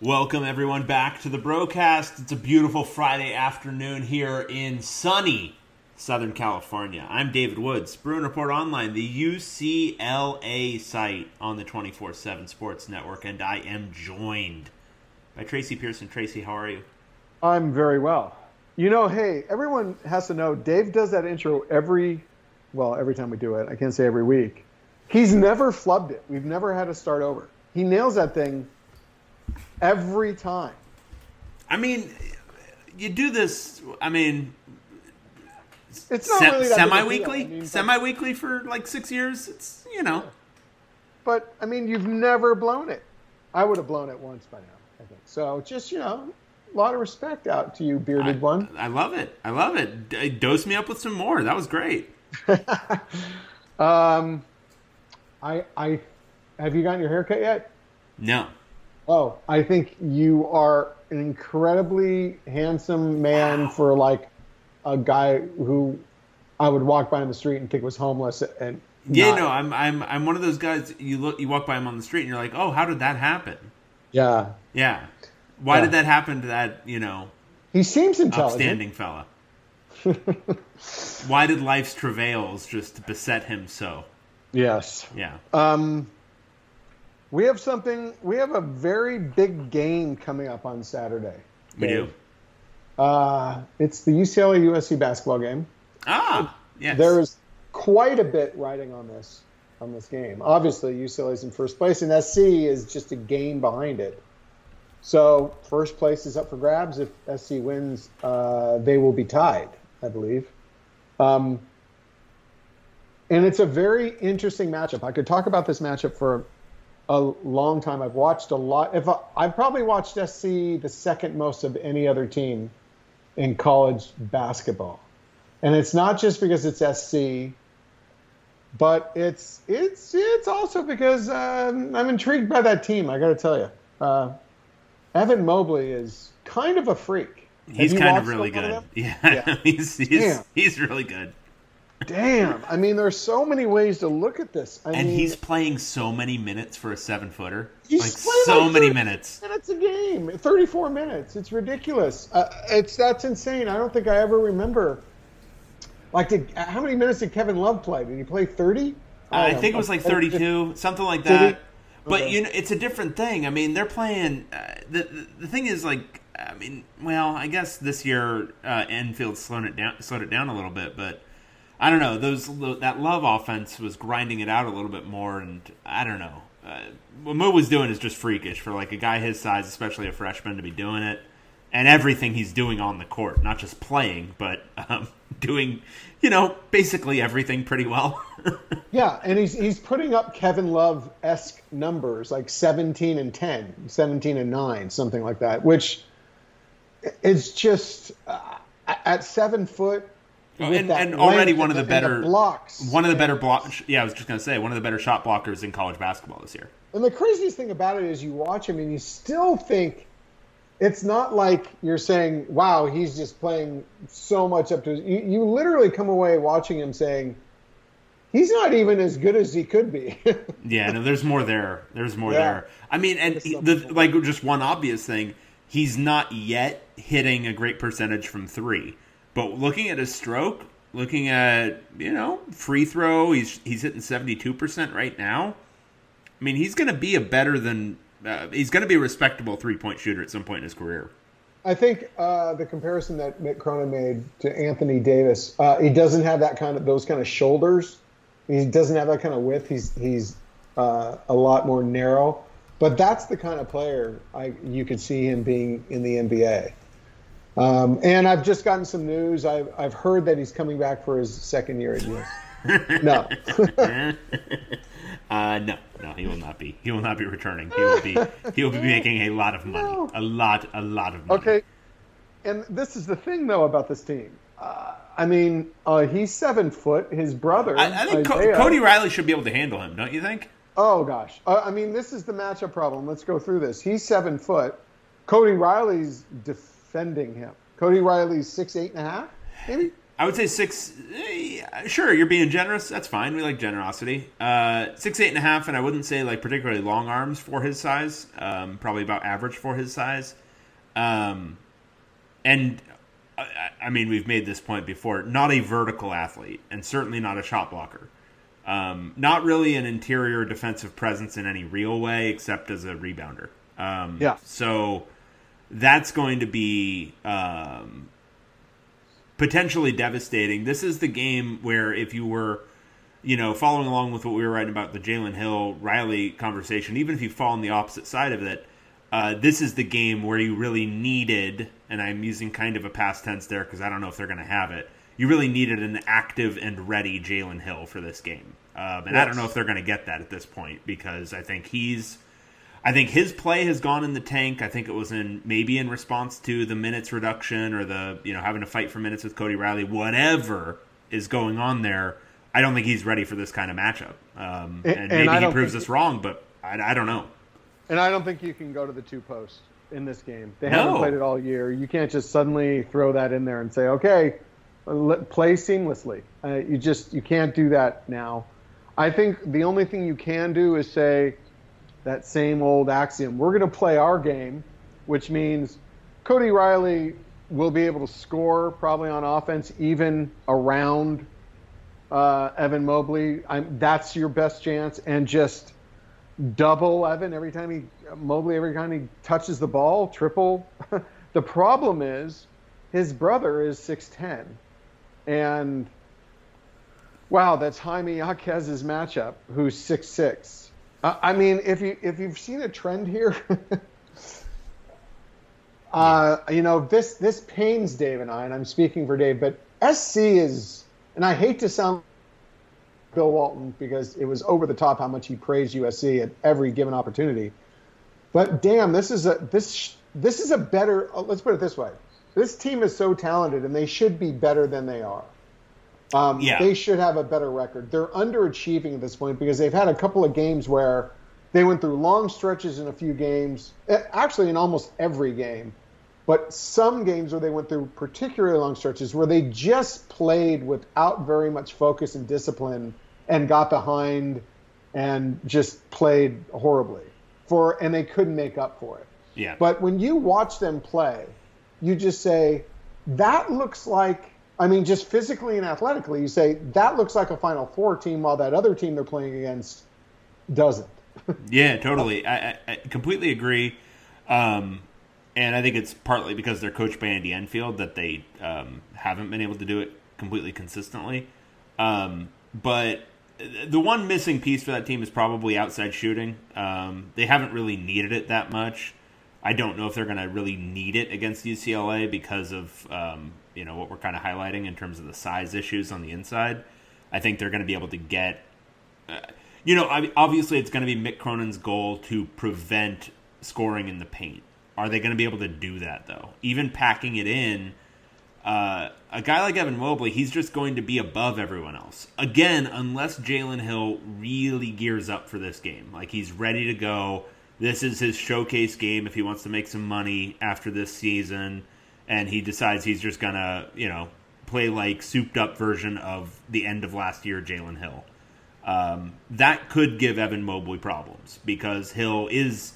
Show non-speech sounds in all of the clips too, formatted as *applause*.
Welcome everyone back to the broadcast. It's a beautiful Friday afternoon here in sunny Southern California. I'm David Woods, Bruin Report Online, the UCLA site on the 24/7 Sports Network, and I am joined by Tracy Pearson. Tracy, how are you? I'm very well. You know, hey, everyone has to know Dave does that intro every, well, every time we do it. I can't say every week. He's never flubbed it. We've never had to start over. He nails that thing every time. I mean, you do this. I mean, it's not really semi-weekly, I mean, semi-weekly for like six years. It's you know, but I mean, you've never blown it. I would have blown it once by now. I think so. Just you know, a lot of respect out to you, bearded I, one. I love it. I love it. D- dose me up with some more. That was great. *laughs* um, I I have you gotten your haircut yet? No. Oh, I think you are an incredibly handsome man Wow. for like a guy who I would walk by in the street and think was homeless and Yeah, not- no, I'm I'm I'm one of those guys. You look, you walk by him on the street, and you're like, oh, how did that happen? yeah. Yeah. Why Yeah. did that happen to that you know He seems intelligent. upstanding fella? *laughs* Why did life's travails just beset him so? Yes. Yeah. Um, we have something. We have a very big game coming up on Saturday. We do. Uh, it's the UCLA USC basketball game. Ah, yes. There is quite a bit riding on this on this game. Obviously, UCLA is in first place, and SC is just a game behind it. So first place is up for grabs. If SC wins, uh, they will be tied, I believe. Um, and it's a very interesting matchup. I could talk about this matchup for a long time. I've watched a lot. If I, I've probably watched SC the second most of any other team in college basketball, and it's not just because it's SC, but it's it's it's also because um, I'm intrigued by that team. I got to tell you, uh, Evan Mobley is kind of a freak. He's kind of really good. them? *laughs* Yeah, Yeah. *laughs* he's he's, he's really good, Damn. I mean, there's so many ways to look at this. I and mean, he's playing so many minutes for a seven footer. He's Like playing so like many minutes. minutes a game, 34 minutes. It's ridiculous. Uh, it's that's insane. I don't think I ever remember. Like, did, how many minutes did Kevin Love play? Did he play 30? I don't think it was like 32, something like that. But Okay. you know, it's a different thing. I mean, they're playing. Uh, the, the the thing is, like, I mean, well, I guess this year uh, Enfield slowed it down, slowed it down a little bit, but I don't know. Those that Love offense was grinding it out a little bit more, and I don't know. Uh, what Mo was doing is just freakish for like a guy his size, especially a freshman, to be doing it, and everything he's doing on the court, not just playing, but um, *laughs* doing, you know, basically everything pretty well. *laughs* Yeah, and he's he's putting up Kevin Love esque numbers like 17 and 10, 17 and 9, something like that, which is just uh, at seven foot. Uh, with and, and already one of the better blocks. One of the better block. Yeah, I was just gonna say one of the better shot blockers in college basketball this year. And the craziest thing about it is you watch him and you still think it's not like you're saying, wow, he's just playing so much up to his. You, you literally come away watching him saying, he's not even as good as he could be. *laughs* Yeah, no, there's more there. There's more Yeah. there. I mean, and he- the like just one obvious thing, he's not yet hitting a great percentage from three. But looking at his stroke, looking at you know free throw, he's he's hitting seventy two percent right now. I mean, he's going to be a better than uh, he's going to be a respectable three point shooter at some point in his career. I think uh, the comparison that Mick Cronin made to Anthony Davis, uh, he doesn't have that kind of those kind of shoulders. He doesn't have that kind of width. He's he's uh, a lot more narrow. But that's the kind of player I you could see him being in the NBA. Um, and I've just gotten some news. I've I've heard that he's coming back for his second year at US. no. *laughs* Uh, no, no, he will not be. He will not be returning. He will be. He will be making a lot of money. No. A lot, a lot of money. Okay. And this is the thing, though, about this team. Uh, I mean, uh, he's seven foot. His brother, I, I think Isaiah- Cody Riley should be able to handle him. Don't you think? Oh gosh, uh, I mean, this is the matchup problem. Let's go through this. He's seven foot. Cody Riley's defending him. Cody Riley's six eight and a half, maybe. I would say six. Eh, sure, you're being generous. That's fine. We like generosity. Uh, six, eight and a half, and I wouldn't say like particularly long arms for his size. Um, probably about average for his size. Um, and I, I, mean, we've made this point before. Not a vertical athlete, and certainly not a shot blocker. Um, not really an interior defensive presence in any real way, except as a rebounder. Um, yeah. So that's going to be um, potentially devastating. This is the game where if you were, you know, following along with what we were writing about the Jalen Hill Riley conversation, even if you fall on the opposite side of it, uh, this is the game where you really needed, and I'm using kind of a past tense there because I don't know if they're going to have it. You really needed an active and ready Jalen Hill for this game, um, and yes. I don't know if they're going to get that at this point because I think he's I think his play has gone in the tank. I think it was in maybe in response to the minutes reduction or the you know having to fight for minutes with Cody Riley. Whatever is going on there, I don't think he's ready for this kind of matchup. Um, and, and, maybe he proves us wrong, but I, I, don't know. And I don't think you can go to the two post in this game. They haven't played it all year. You can't just suddenly throw that in there and say, okay, play seamlessly. Uh, you just you can't do that now. I think the only thing you can do is say that same old axiom. We're going to play our game, which means Cody Riley will be able to score probably on offense even around uh, Evan Mobley. I'm, that's your best chance, and just double Evan every time he Mobley every time he touches the ball, triple. *laughs* the problem is his brother is six ten, and wow, that's Jaime Jaquez's matchup, who's six six. Uh, I mean, if you if you've seen a trend here, *laughs* uh, you know this this pains Dave and I, and I'm speaking for Dave, but SC is, and I hate to sound Bill Walton because it was over the top how much he praised USC at every given opportunity. But damn, this is a this this is a better. Uh, let's put it this way: this team is so talented, and they should be better than they are. Um, yeah. They should have a better record. They're underachieving at this point because they've had a couple of games where they went through long stretches in a few games, eh, actually in almost every game, but some games where they went through particularly long stretches where they just played without very much focus and discipline and got behind and just played horribly for and they couldn't make up for it. Yeah. But when you watch them play, you just say that looks like I mean, just physically and athletically, you say that looks like a Final Four team, while that other team they're playing against doesn't. *laughs* yeah, totally. I, I, completely agree. Um, and I think it's partly because they're coached by Andy Enfield that they um, haven't been able to do it completely consistently. Um, but the one missing piece for that team is probably outside shooting. Um, they haven't really needed it that much. I don't know if they're going to really need it against UCLA because of um, you know what we're kind of highlighting in terms of the size issues on the inside. I think they're going to be able to get. Uh, you know, obviously, it's going to be Mick Cronin's goal to prevent scoring in the paint. Are they going to be able to do that though? Even packing it in, uh, a guy like Evan Mobley, he's just going to be above everyone else. Again, unless Jalen Hill really gears up for this game, like he's ready to go. This is his showcase game if he wants to make some money after this season and he decides he's just gonna, you know, play like souped up version of the end of last year Jalen Hill. Um, that could give Evan Mobley problems because Hill is,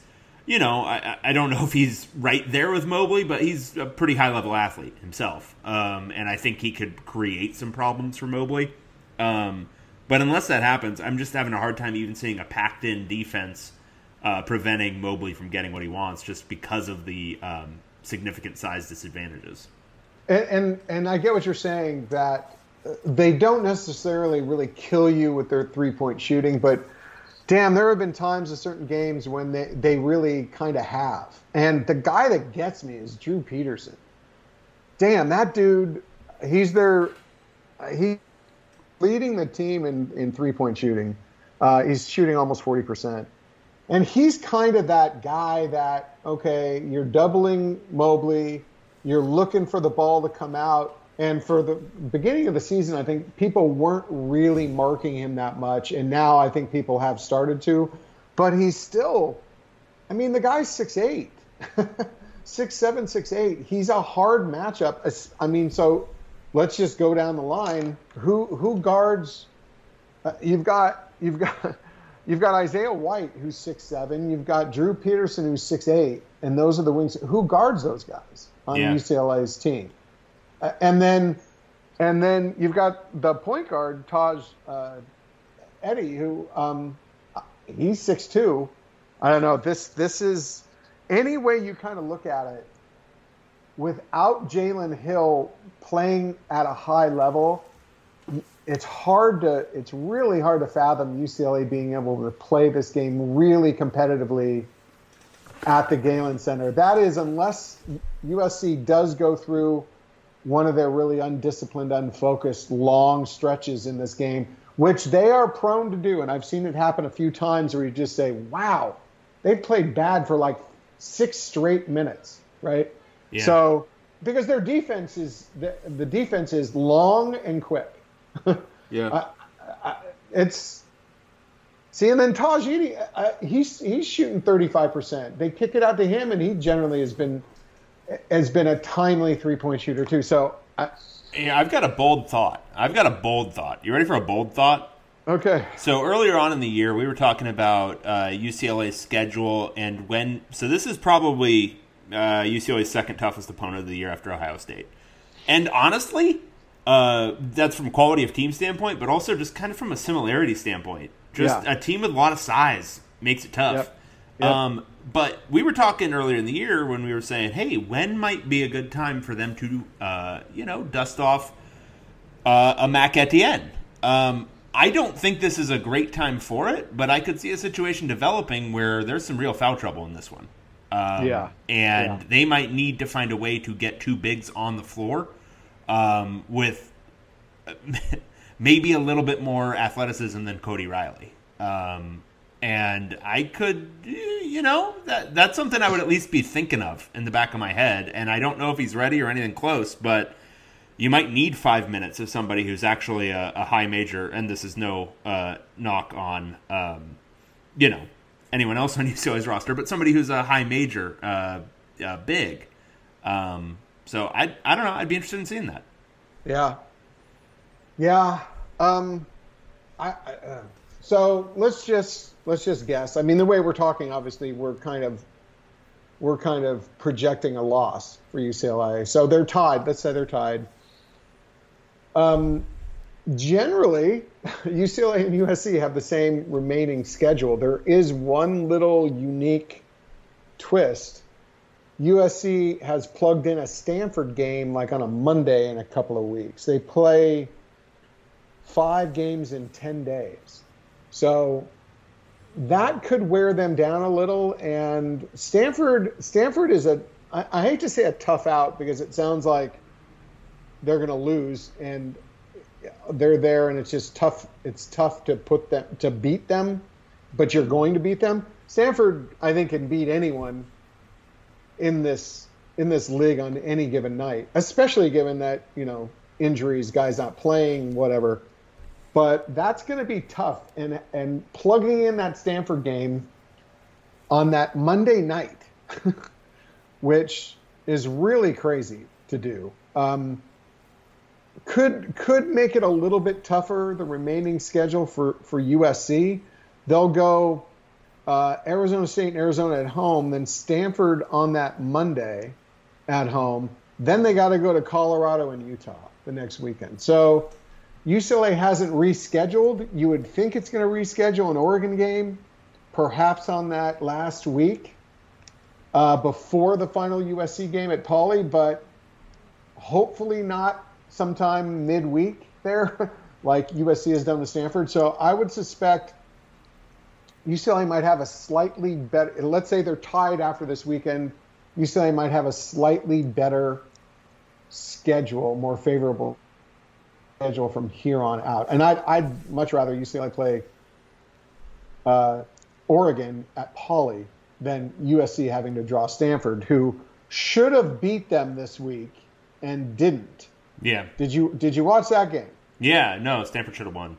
you know, I, I don't know if he's right there with Mobley, but he's a pretty high level athlete himself, um, and I think he could create some problems for Mobley. Um, but unless that happens, I'm just having a hard time even seeing a packed in defense uh, preventing Mobley from getting what he wants just because of the um, significant size disadvantages. And, and, and I get what you're saying that they don't necessarily really kill you with their three point shooting, but damn, there have been times in certain games when they, they really kind of have. And the guy that gets me is Drew Peterson. Damn, that dude, he's their he leading the team in, in three point shooting. Uh, he's shooting almost 40%. And he's kind of that guy that, okay, you're doubling Mobley, you're looking for the ball to come out. And for the beginning of the season, I think people weren't really marking him that much. And now I think people have started to. But he's still, I mean, the guy's 6'8, 6'7, 6'8. He's a hard matchup. I mean, so let's just go down the line. Who who guards? Uh, you've got you've got *laughs* you've got Isaiah White who's six seven. You've got Drew Peterson who's six eight, and those are the wings. Who guards those guys on Yeah. UCLA's team? Uh, and then and then you've got the point guard Tahj uh, Eaddy who um, he's six two. I don't know. This this is any way you kind of look at it. Without Jalen Hill playing at a high level, it's hard to it's really hard to fathom UCLA being able to play this game really competitively at the Galen Center. That is unless USC does go through one of their really undisciplined, unfocused long stretches in this game, which they are prone to do. And I've seen it happen a few times where you just say, wow, they played bad for like six straight minutes, right? Yeah. So because their defense is the, the defense is long and quick. Yeah. *laughs* It's see, and then Tajini, he's he's shooting thirty five percent. They kick it out to him, and he generally has been has been a timely three point shooter too. So uh, yeah, I've got a bold thought. I've got a bold thought. You ready for a bold thought? okay, So earlier on in the year, we were talking about uh, UCLA's schedule and when. So this is probably uh, UCLA's second toughest opponent of the year after Ohio State. And honestly, uh, that's from quality of team standpoint, but also just kind of from a similarity standpoint. Just Yeah. a team with a lot of size makes it tough. Yep. Yep. Um, but we were talking earlier in the year when we were saying, hey, when might be a good time for them to, uh, you know, dust off uh, a Mac Etienne. Um, I don't think this is a great time for it, but I could see a situation developing where there's some real foul trouble in this one. Um, Yeah. And Yeah. they might need to find a way to get two bigs on the floor um, with *laughs* maybe a little bit more athleticism than Cody Riley. Um, and I could, you know, that that's something I would at least be thinking of in the back of my head. And I don't know if he's ready or anything close, but you might need five minutes of somebody who's actually a, a high major. And this is no uh, knock on, um, you know, anyone else on *laughs* UCLA's roster, but somebody who's a high major, uh, uh, big. Um, so I, I don't know. I'd be interested in seeing that. yeah, yeah. Um, I, I uh, so let's just let's just guess. I mean, the way we're talking, obviously, we're kind of we're kind of projecting a loss for UCLA. So they're tied. Let's say they're tied. Um, generally, *laughs* UCLA and USC have the same remaining schedule. There is one little unique twist. USC has plugged in a Stanford game like on a Monday in a couple of weeks. They play five games in 10 days. So that could wear them down a little. And Stanford, Stanford is a, I, I hate to say a tough out because it sounds like they're going to lose and they're there and it's just tough. It's tough to put them, to beat them, but you're going to beat them. Stanford, I think, can beat anyone in this in this league on any given night, especially given that you know injuries, guys not playing, whatever. But that's going to be tough, and and plugging in that Stanford game on that Monday night, *laughs* which is really crazy to do, um, could could make it a little bit tougher. The remaining schedule for for USC, they'll go uh, Arizona State and Arizona at home, then Stanford on that Monday at home. Then they got to go to Colorado and Utah the next weekend. So UCLA hasn't rescheduled. You would think it's going to reschedule an Oregon game, perhaps on that last week uh, before the final USC game at Pauley, but hopefully not sometime midweek there, *laughs* like USC has done with Stanford. So I would suspect UCLA might have a slightly better. Let's say they're tied after this weekend. UCLA might have a slightly better schedule, more favorable schedule from here on out. And I'd, I'd much rather UCLA play uh, Oregon at Pauley than USC having to draw Stanford, who should have beat them this week and didn't. Yeah. Did you Did you watch that game? Yeah. No, Stanford should have won.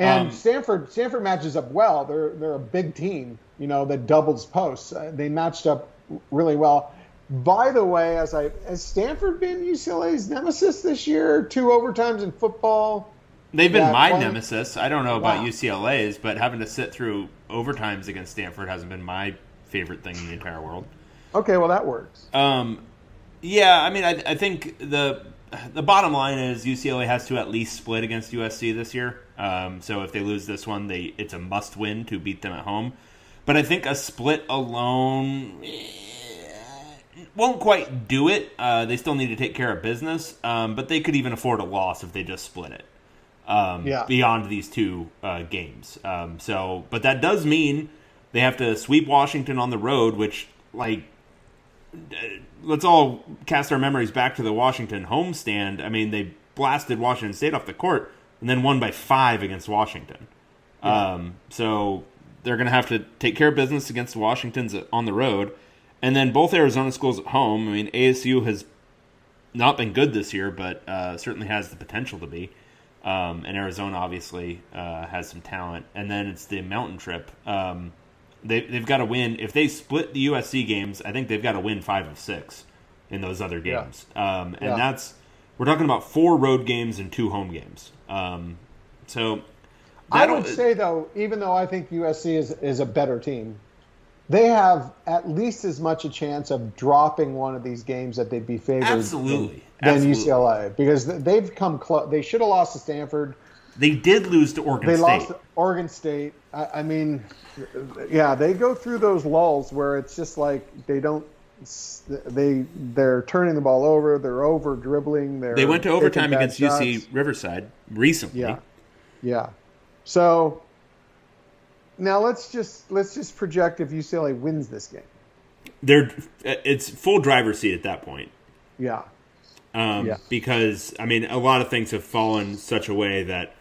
And Um, Stanford Stanford matches up well. They're they're a big team, you know, that doubles posts. Uh, they matched up really well. By the way, as I has Stanford been UCLA's nemesis this year? Two overtimes in football. They've been Yeah, my one- nemesis. I don't know about Wow. UCLA's, but having to sit through overtimes against Stanford hasn't been my favorite thing in the entire world. Okay, well that works. Um, yeah, I mean, I, I think the the bottom line is UCLA has to at least split against USC this year. Um, so if they lose this one, they it's a must win to beat them at home. But I think a split alone eh, won't quite do it. Uh, they still need to take care of business, um, but they could even afford a loss if they just split it. Um, Yeah. Beyond these two uh, games, um, so but that does mean they have to sweep Washington on the road, which like let's all cast our memories back to the Washington homestand. I mean, they blasted Washington State off the court and then won by five against Washington. Um, so they're going to have to take care of business against the Washingtons on the road, and then both Arizona schools at home. I mean, ASU has not been good this year, but uh, certainly has the potential to be. Um, and Arizona obviously uh, has some talent. And then it's the mountain trip. Um, they, they've got to win. If they split the USC games, I think they've got to win five of six in those other Yeah. games. Um, and Yeah. that's we're talking about four road games and two home games. Um, so I would say though, even though I think USC is is a better team, they have at least as much a chance of dropping one of these games that they'd be favored Absolutely. than, Absolutely. UCLA because they've come close. They should have lost to Stanford. they did lose to Oregon They State. lost to Oregon State. I, I mean, yeah, they go through those lulls where it's just like they don't. They they're turning the ball over. They're over dribbling. They went to overtime against UC. Riverside recently. Yeah, yeah. So now let's just let's just project if UCLA wins this game. They're it's full driver's seat at that point. Yeah, um, Yeah. because I mean a lot of things have fallen such a way that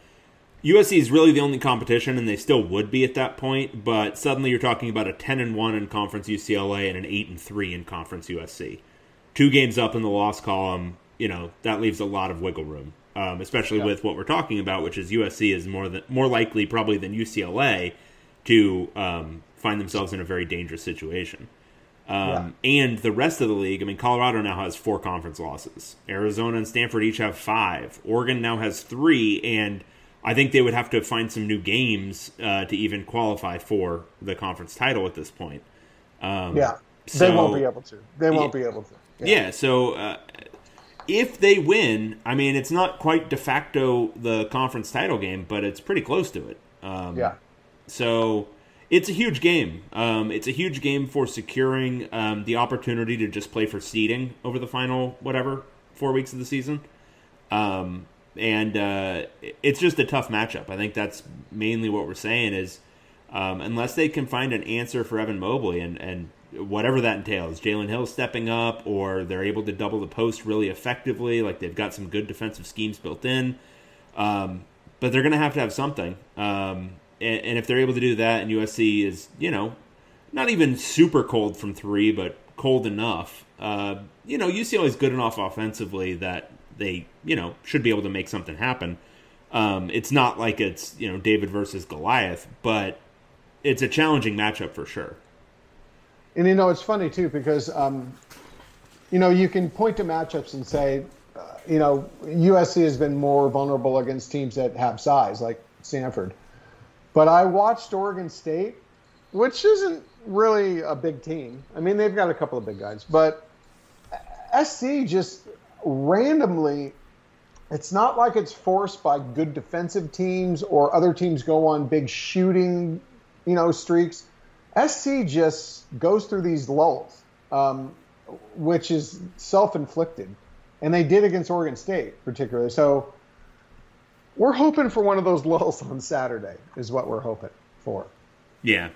USC is really the only competition, and they still would be at that point. But suddenly you're talking about a ten and one in conference UCLA and an eight and three in conference USC, two games up in the loss column. You know that leaves a lot of wiggle room, um, especially Yeah. with what we're talking about, which is USC is more than more likely probably than UCLA to um, find themselves in a very dangerous situation. Um, And the rest of the league, I mean, Colorado now has four conference losses. Arizona and Stanford each have five. Oregon now has three, and I think they would have to find some new games uh, to even qualify for the conference title at this point. Um, yeah. so- they won't be able to. They won't be able to. yeah, so uh, if they win, I mean, it's not quite de facto the conference title game, but it's pretty close to it. Um, yeah. so it's a huge game. Um, it's a huge game for securing um, the opportunity to just play for seeding over the final whatever four weeks of the season. Um, and uh, it's just a tough matchup. I think that's mainly what we're saying is um, unless they can find an answer for Evan Mobley and, and whatever that entails, Jalen Hill stepping up or they're able to double the post really effectively, like they've got some good defensive schemes built in. Um, but they're going to have to have something. Um, and, and if they're able to do that, and USC is, you know, not even super cold from three, but cold enough, uh, you know, UCLA is good enough offensively that they, you know, should be able to make something happen. Um, it's not like it's, you know, David versus Goliath, but it's a challenging matchup for sure. And you know, it's funny too because um, you know you can point to matchups and say, uh, you know, USC has been more vulnerable against teams that have size, like Stanford. But I watched Oregon State, which isn't really a big team. I mean, they've got a couple of big guys, but SC just randomly. It's not like it's forced by good defensive teams or other teams go on big shooting, you know, streaks. SC just goes through these lulls, um, which is self-inflicted, and they did against Oregon State particularly. So we're hoping for one of those lulls on Saturday, is what we're hoping for. Yeah,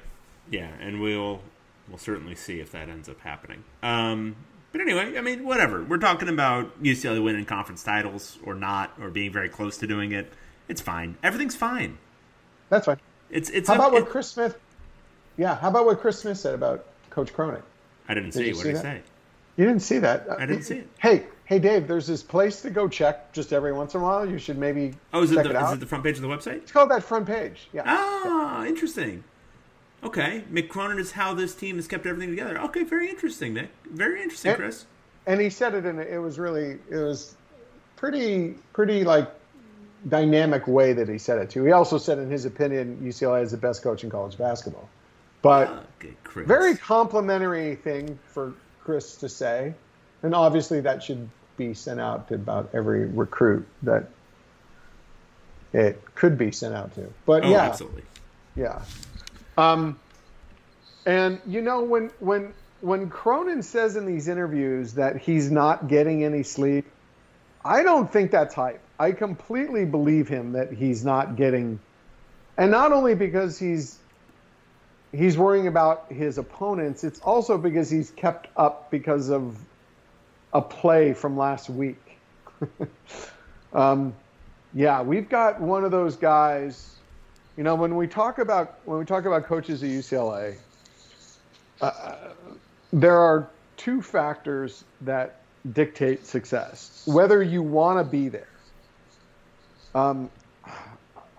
yeah, and we'll we'll certainly see if that ends up happening. Um, but anyway, I mean, whatever. We're talking about UCLA winning conference titles or not, or being very close to doing it. It's fine. Everything's fine. That's fine. It's it's. How a- about what it- Chris Smith? Yeah, how about what Chris Smith said about Coach Cronin? I didn't Did see. you What see did he say? You didn't see that. I didn't see it. Hey, hey, Dave. There's this place to go check just every once in a while. You should maybe Oh, is it the it is it the front page of the website? It's called that front page. Yeah. Ah, interesting. Okay, Mick Cronin is how this team has kept everything together. Okay, very interesting, Nick. Very interesting, And- Chris. and he said it in a, it was really it was pretty pretty like dynamic way that he said it too. He also said in his opinion UCLA is the best coach in college basketball. But ah, Okay, very complimentary thing for Chris to say. And obviously that should be sent out to about every recruit that it could be sent out to. But Oh, yeah, absolutely. yeah. Um, and you know when when when Cronin says in these interviews that he's not getting any sleep, I don't think that's hype. I completely believe him that he's not getting, and not only because he's he's worrying about his opponents, it's also because he's kept up because of a play from last week. *laughs* um, yeah, we've got one of those guys. You know, when we talk about when we talk about coaches at UCLA, uh, there are two factors that dictate success. Whether you want to be there. Um,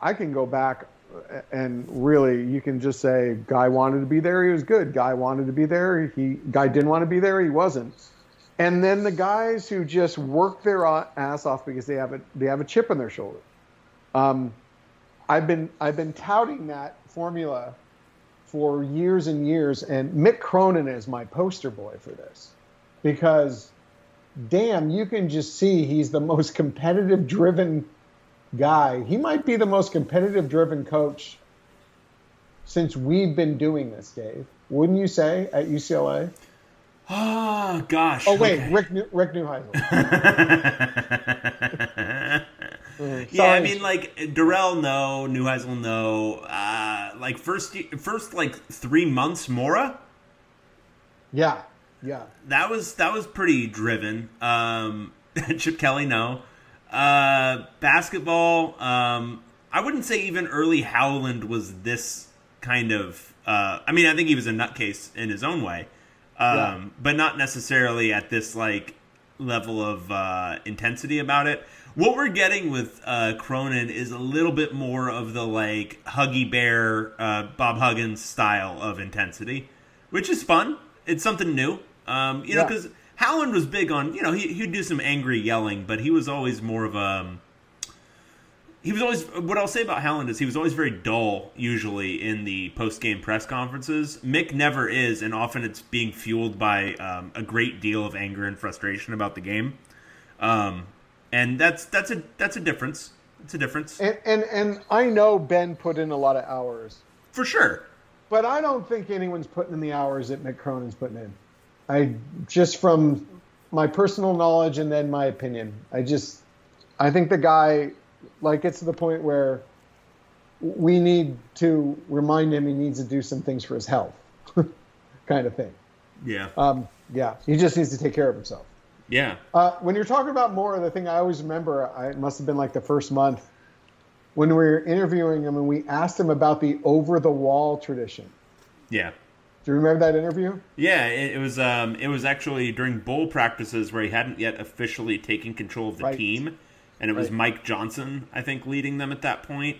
I can go back and really, you can just say, guy wanted to be there, he was good. Guy wanted to be there, he guy didn't want to be there, he wasn't. And then the guys who just work their ass off because they have a they have a chip on their shoulder. Um, I've been I've been touting that formula for years and years, and Mick Cronin is my poster boy for this because, damn, you can just see he's the most *laughs* competitive driven guy. He might be the most competitive driven coach since we've been doing this, Dave. Wouldn't you say at UCLA? Oh gosh. Oh wait, okay. Rick New- Rick Neuheisel. *laughs* yeah, I mean, like Dorrell, no. Neuheisel, no. Uh, like first, first like three months, Mora. Yeah, yeah. That was that was pretty driven. Um, *laughs* Chip Kelly, no. Uh, basketball. Um, I wouldn't say even early Howland was this kind of. Uh, I mean, I think he was a nutcase in his own way, um, Yeah. but not necessarily at this like level of uh, intensity about it. What we're getting with uh, Cronin is a little bit more of the like Huggy Bear, uh, Bob Huggins style of intensity, which is fun. It's something new, um, you know, because Howland was big on you know he he'd do some angry yelling, but he was always more of a um, he was always what I'll say about Howland is he was always very dull usually in the post game press conferences. Mick never is, and often it's being fueled by um, a great deal of anger and frustration about the game. Um, and that's that's a that's a difference. It's a difference And, and and I know Ben put in a lot of hours, for sure. but I don't think anyone's putting in the hours that Mick Cronin's putting in. I just from my personal knowledge and then my opinion. I just I think the guy like it's to the point where we need to remind him he needs to do some things for his health, *laughs* kind of thing. Yeah, Um, yeah, he just needs to take care of himself. yeah, Uh, when you're talking about Mora, the thing I always remember, I, it must have been like the first month when we were interviewing him and we asked him about the over the wall tradition. yeah. Do you remember that interview? Yeah, it, it was. Um, it was actually during bowl practices where he hadn't yet officially taken control of the Right. team, and it was Right. Mike Johnson, I think, leading them at that point.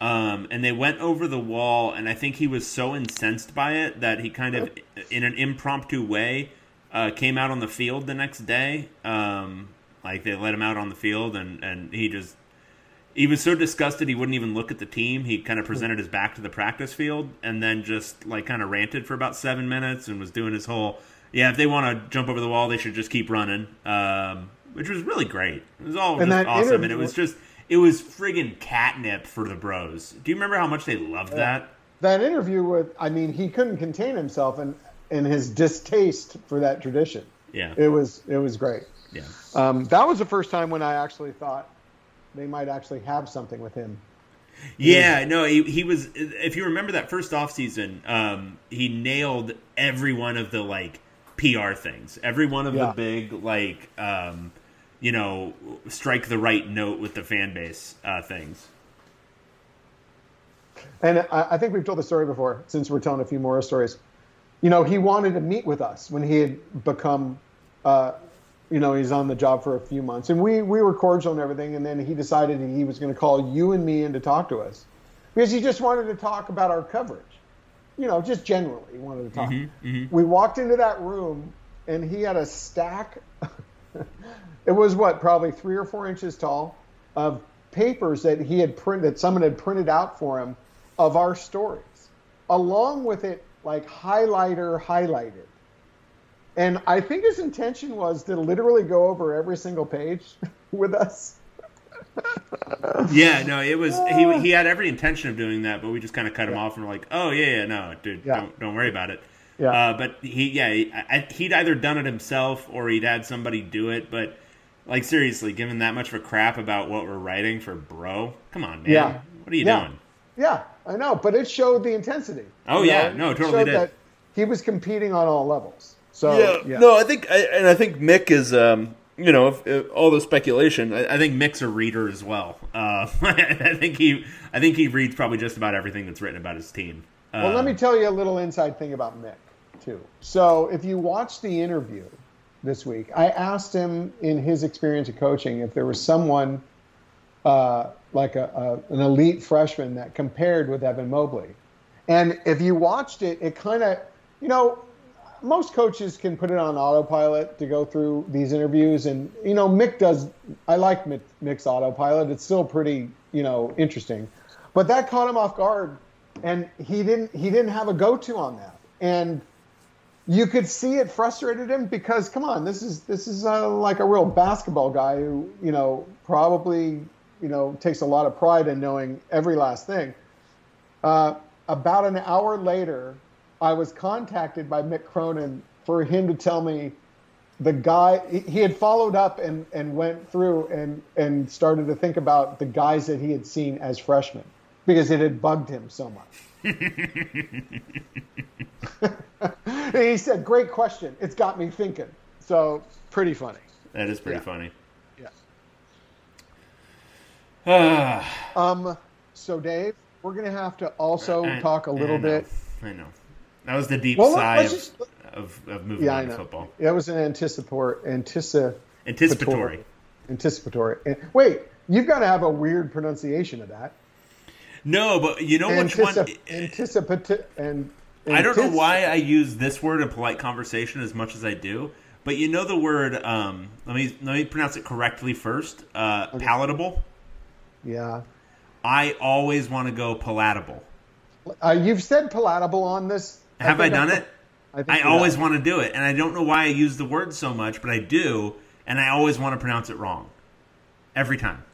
Um, and they went over the wall, and I think he was so incensed by it that he kind of, in an impromptu way, uh, came out on the field the next day. Um, like they let him out on the field, and and he just he was so disgusted he wouldn't even look at the team. He kind of presented his back to the practice field and then just like kind of ranted for about seven minutes and was doing his whole yeah if they want to jump over the wall they should just keep running, um, which was really great. It was all And just awesome and it was just it was friggin' catnip for the bros. Do you remember how much they loved that? That interview with, I mean, he couldn't contain himself in, in his distaste for that tradition. Yeah, It was it was great. yeah. Um, that was the first time when I actually thought they might actually have something with him. Yeah, no, he, he was. If you remember that first off season, um, he nailed every one of the like PR things, every one of Yeah. the big like, um, you know, strike the right note with the fan base uh, things. And I, I think we've told the story before, since we're telling a few more stories. You know, he wanted to meet with us when he had become, uh, you know, he's on the job for a few months, and we we were cordial and everything. And then he decided he was going to call you and me in to talk to us because he just wanted to talk about our coverage. you know, just generally he wanted to talk. We walked into that room, and he had a stack. *laughs* it was what, probably three or four inches tall, of papers that he had printed, that someone had printed out for him, of our stories, along with it like highlighter highlighted. And I think his intention was to literally go over every single page *laughs* with us. *laughs* Yeah, no, it was he. He had every intention of doing that, but we just kind of cut him off and were like, "Oh yeah, yeah, no, dude, Yeah. don't don't worry about it." Yeah. Uh, but he, yeah, he, I, he'd either done it himself or he'd had somebody do it. But like seriously, giving that much of a crap about what we're writing for bro, come on, man, Yeah. what are you Yeah. doing? Yeah, I know, but it showed the intensity. Oh, You yeah. know, No, it totally showed did. That he was competing on all levels. So yeah, no, I think, I, and I think Mick is, um, you know, if, if all the speculation. I, I think Mick's a reader as well. Uh, *laughs* I think he, I think he reads probably just about everything that's written about his team. Uh, Well, let me tell you a little inside thing about Mick, too. So, if you watch the interview this week, I asked him in his experience of coaching if there was someone uh, like a, a, an elite freshman that compared with Evan Mobley. And if you watched it, it kind of, you know, most coaches can put it on autopilot to go through these interviews. And, you know, Mick does, I like Mick, Mick's autopilot. It's still pretty, you know, interesting. But that caught him off guard. And he didn't, he didn't have a go-to on that. And you could see it frustrated him because, come on, this is, this is uh, like a real basketball guy who, you know, probably, you know, takes a lot of pride in knowing every last thing. Uh, about an hour later, I was contacted by Mick Cronin for him to tell me the guy he- he had followed up and, and went through and, and started to think about the guys that he had seen as freshmen because it had bugged him so much. He said, Great question. It's got me thinking. So, pretty funny. that is pretty Yeah. funny. Yeah. Ah, *sighs* Um, so, Dave, we're going to have to also I- talk a little I bit. I know. That was the deep Well, sigh of, just- of, of moving Yeah, on to football. That was an anticipatory, anticipa, Anticipatory. anticipatory. And- Wait, you've got to have a weird pronunciation of that. No, but you know which one? Anticip- anticipati- and I don't know why I use this word in polite conversation as much as I do, but you know the word. Um, let me let me pronounce it correctly first. Uh, palatable. Yeah, I always want to go palatable. uh, you've said palatable on this. Have I, think done I've- it? I, I always have. want to do it, and I don't know why I use the word so much, but I do, and I always want to pronounce it wrong every time.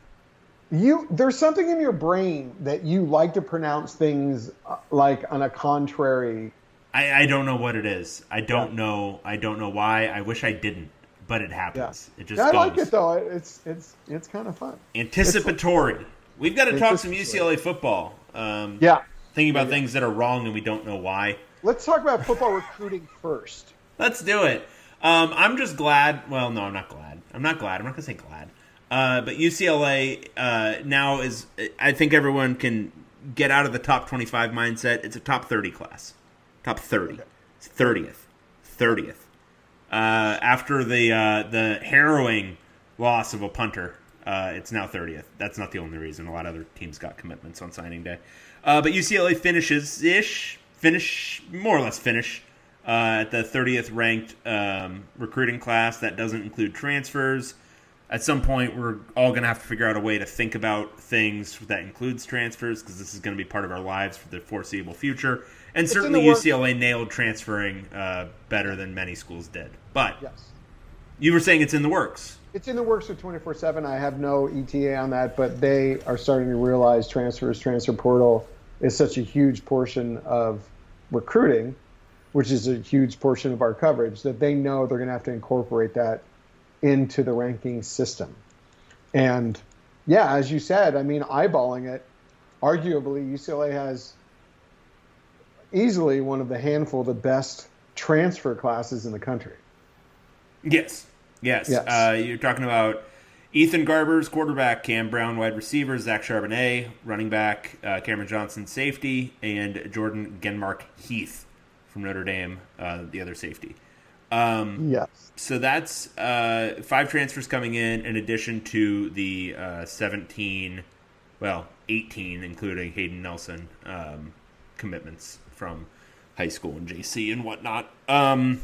You there's something in your brain that you like to pronounce things uh, like on a contrary. I, I don't know what it is. I don't know. I don't know why. I wish I didn't, but it Yeah, happens. It just Yeah, I goes. like it though. It's it's it's kind of fun. Anticipatory. We've got to talk some UCLA football. Um, Yeah, Thinking about things that are wrong and we don't know why. let's talk about football recruiting first. Let's do it. Um, I'm just glad. Well, no, I'm not glad. I'm not glad. I'm not going to say glad. Uh, but UCLA uh, now is. I think everyone can get out of the top 25 mindset. It's a top 30 class. Top 30. It's 30th. 30th. Uh, after the uh, the harrowing loss of a punter, uh, it's now 30th. That's not the only reason. A lot of other teams got commitments on signing day. Uh, but UCLA finishes ish, finish more or less finish uh, at the 30th ranked um, recruiting class. That doesn't include transfers. At some point, we're all going to have to figure out a way to think about things that includes transfers because this is going to be part of our lives for the foreseeable future. And in certainly. UCLA nailed transferring uh, better than many schools did. But Yes. you were saying it's in the works. It's in the works of 24 7. I have no ETA on that, but they are starting to realize transfers, transfer portal is such a huge portion of recruiting, which is a huge portion of our coverage, that they know they're going to have to incorporate that into the ranking system. And yeah, as you said, I mean, eyeballing it, arguably UCLA has easily one of the handful of the best transfer classes in the country. Yes. Yes. Yes. Uh, you're talking about Ethan Garbers, quarterback, Kam Brown, wide receiver, Zach Charbonnet, running back, uh, Cameron Johnson, safety, and Jordan Genmark Heath from Notre Dame, uh, the other safety. Um, Yes. so that's uh, five transfers coming in, in addition to the uh, 17, well, 18, including Hayden Nelson um, commitments from high school and JC and whatnot. Um,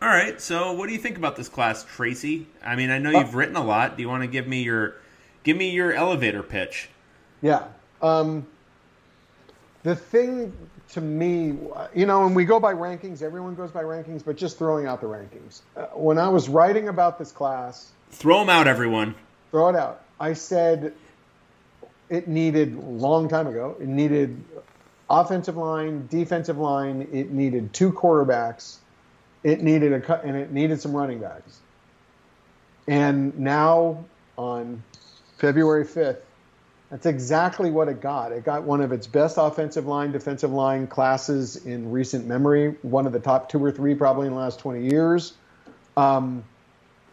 all right, so what do you think about this class, Tracy? I mean, I know you've written a lot. Do you want to give me your give me your elevator pitch? Yeah. Um, the thing to me, you know, and we go by rankings, everyone goes by rankings, but just throwing out the rankings. Uh, when I was writing about this class, throw them out, everyone. Throw it out. I said it needed long time ago. It needed offensive line, defensive line. It needed two quarterbacks. It needed a cut, and it needed some running backs. And now on February fifth, that's exactly what it got. It got one of its best offensive line, defensive line classes in recent memory, one of the top two or three probably in the last 20 years. Um,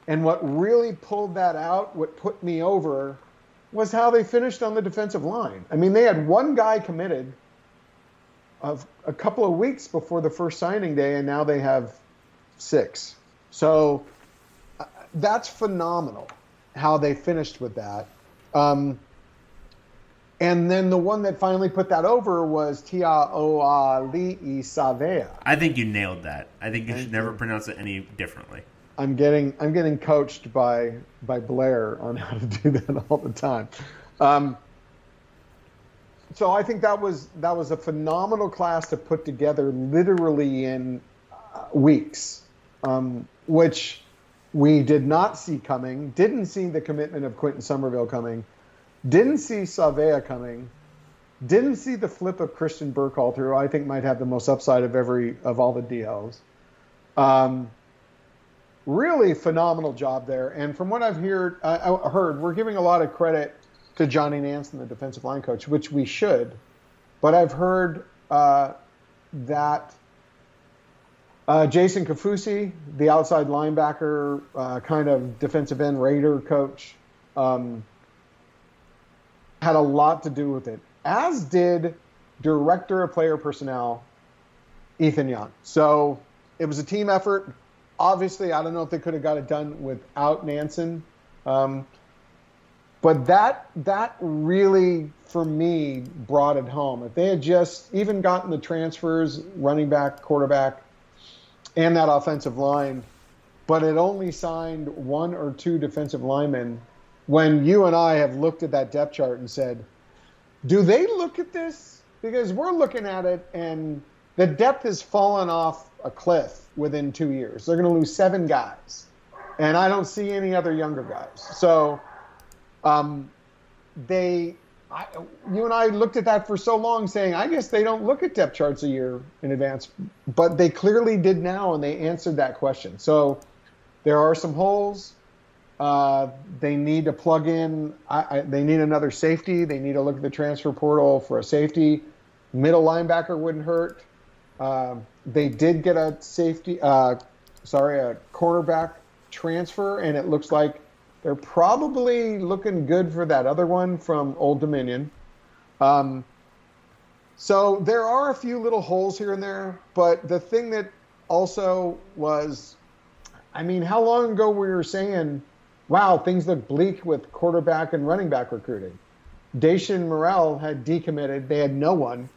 and what really pulled that out, what put me over, was how they finished on the defensive line. I mean, they had one guy committed of a couple of weeks before the first signing day, and now they have six. So uh, that's phenomenal how they finished with that. Um, and then the one that finally put that over was Tia Tiaoali'i Savea. I think you nailed that. I think you Thank should never you. pronounce it any differently. I'm getting I'm getting coached by by Blair on how to do that *laughs* all the time. Um, so I think that was that was a phenomenal class to put together, literally in uh, weeks, um, which we did not see coming. Didn't see the commitment of Quinton Somerville coming didn't see Savea coming. Didn't see the flip of Christian Burkhalter, who I think might have the most upside of every of all the DLs. Um, really phenomenal job there. And from what I've heard, I heard, we're giving a lot of credit to Johnny Nansen, the defensive line coach, which we should. But I've heard uh, that uh, Jason Kafusi, the outside linebacker, uh, kind of defensive end Raider coach, um, had a lot to do with it, as did director of player personnel Ethan Young. So it was a team effort. Obviously, I don't know if they could have got it done without Nansen, um, but that that really for me brought it home. If they had just even gotten the transfers, running back, quarterback, and that offensive line, but it only signed one or two defensive linemen when you and I have looked at that depth chart and said, do they look at this? Because we're looking at it and the depth has fallen off a cliff within two years. They're going to lose seven guys. And I don't see any other younger guys. So um, they, I, you and I looked at that for so long saying, I guess they don't look at depth charts a year in advance. But they clearly did now and they answered that question. So there are some holes uh, they need to plug in. I, I, they need another safety. They need to look at the transfer portal for a safety. Middle linebacker wouldn't hurt. Uh, they did get a safety, uh, sorry, a cornerback transfer, and it looks like they're probably looking good for that other one from Old Dominion. Um, so there are a few little holes here and there, but the thing that also was, I mean, how long ago we were saying wow, things look bleak with quarterback and running back recruiting. Dacian Morrell had decommitted. They had no one.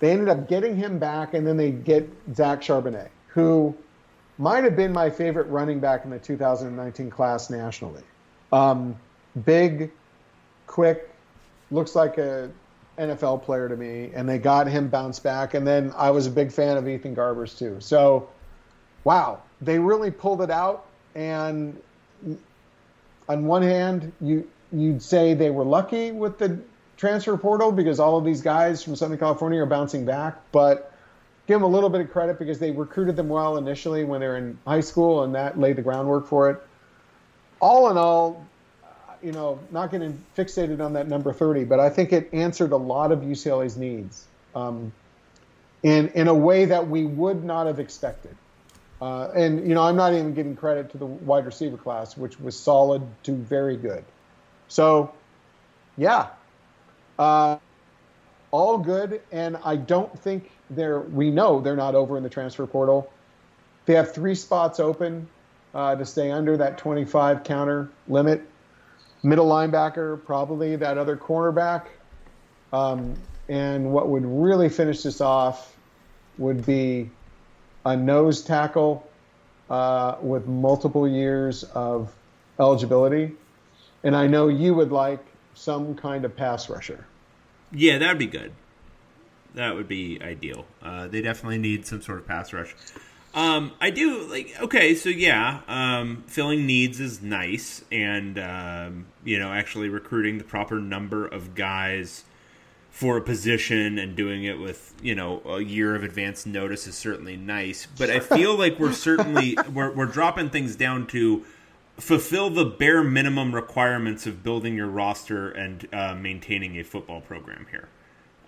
They ended up getting him back, and then they get Zach Charbonnet, who might have been my favorite running back in the 2019 class nationally. Um, big, quick, looks like a NFL player to me, and they got him bounced back. And then I was a big fan of Ethan Garbers too. So, wow, they really pulled it out, and on one hand, you you'd say they were lucky with the transfer portal because all of these guys from Southern California are bouncing back, but give them a little bit of credit because they recruited them well initially when they were in high school, and that laid the groundwork for it. All in all, you know, not getting fixated on that number 30, but I think it answered a lot of UCLA's needs um, in in a way that we would not have expected. Uh, and you know, I'm not even giving credit to the wide receiver class, which was solid to very good. So, yeah, uh, all good. And I don't think they're. We know they're not over in the transfer portal. They have three spots open uh, to stay under that 25 counter limit. Middle linebacker, probably that other cornerback. Um, and what would really finish this off would be a nose tackle uh, with multiple years of eligibility, and I know you would like some kind of pass rusher. Yeah, that'd be good. That would be ideal. Uh, they definitely need some sort of pass rush. Um, I do like okay, so yeah, um, filling needs is nice, and um, you know, actually recruiting the proper number of guys for a position and doing it with you know a year of advance notice is certainly nice. But I feel *laughs* like we're certainly we're we're dropping things down to fulfill the bare minimum requirements of building your roster and uh, maintaining a football program here.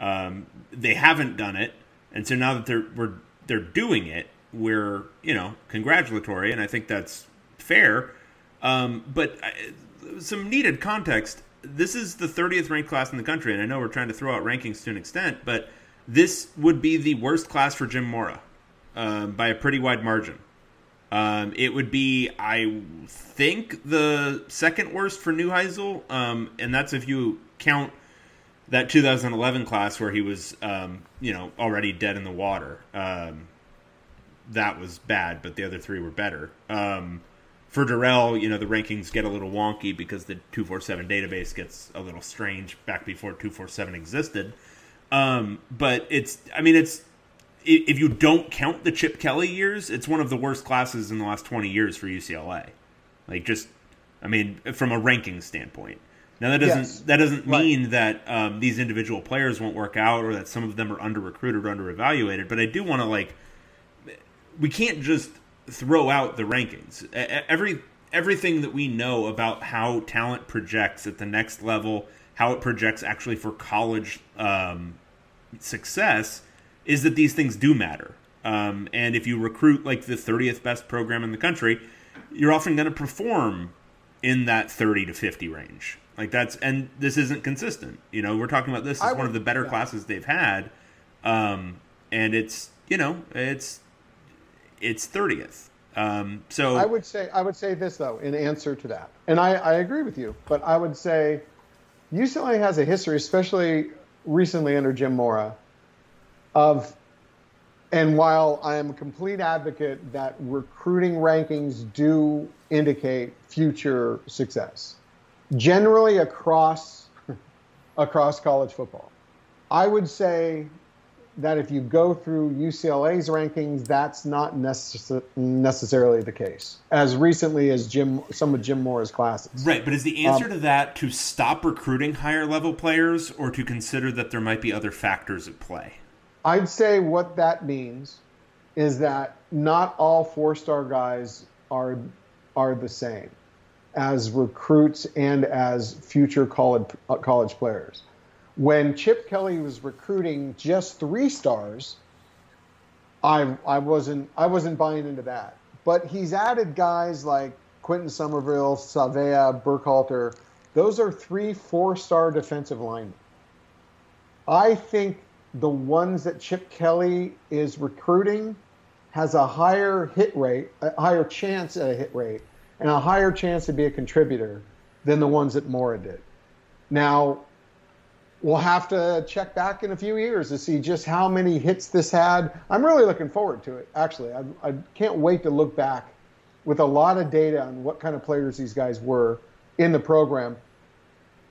Um, they haven't done it, and so now that they're we're they're doing it, we're you know congratulatory, and I think that's fair. Um, but I, some needed context. This is the 30th ranked class in the country, and I know we're trying to throw out rankings to an extent, but this would be the worst class for Jim Mora um, by a pretty wide margin. Um, it would be, I think, the second worst for Neuheisel, um, and that's if you count that 2011 class where he was, um, you know, already dead in the water. Um, that was bad, but the other three were better. For Dorrell, you know, the rankings get a little wonky because the 247 database gets a little strange back before 247 existed. Um, but it's, I mean, it's, if you don't count the Chip Kelly years, it's one of the worst classes in the last 20 years for UCLA. Like, just, I mean, from a ranking standpoint. Now that doesn't Yes. that doesn't Right. mean that um, these individual players won't work out or that some of them are under recruited or under evaluated. But I do want to like we can't just throw out the rankings. Every everything that we know about how talent projects at the next level, how it projects actually for college um, success, is that these things do matter. Um, and if you recruit like the 30th best program in the country, you're often going to perform in that 30 to 50 range. Like that's and this isn't consistent. You know, we're talking about this is one of the better yeah. classes they've had, um, and it's you know it's it's 30th. Um, so I would say I would say this though in answer to that, and I, I agree with you, but I would say UCLA has a history, especially recently under Jim Mora, of and while I am a complete advocate that recruiting rankings do indicate future success, generally across *laughs* across college football, I would say that if you go through UCLA's rankings, that's not necess- necessarily the case. As recently as Jim, some of Jim Mora's classes. Right, but is the answer Um, to that to stop recruiting higher level players or to consider that there might be other factors at play? I'd say what that means is that not all four-star guys are are the same as recruits and as future college uh, college players. When Chip Kelly was recruiting just three stars, I I wasn't I wasn't buying into that. But he's added guys like Quentin Somerville, Savea, Burkhalter. Those are three four-star defensive linemen. I think the ones that Chip Kelly is recruiting has a higher hit rate, a higher chance at a hit rate, and a higher chance to be a contributor than the ones that Mora did. Now, we'll have to check back in a few years to see just how many hits this had. I'm really looking forward to it, actually. I, I can't wait to look back with a lot of data on what kind of players these guys were in the program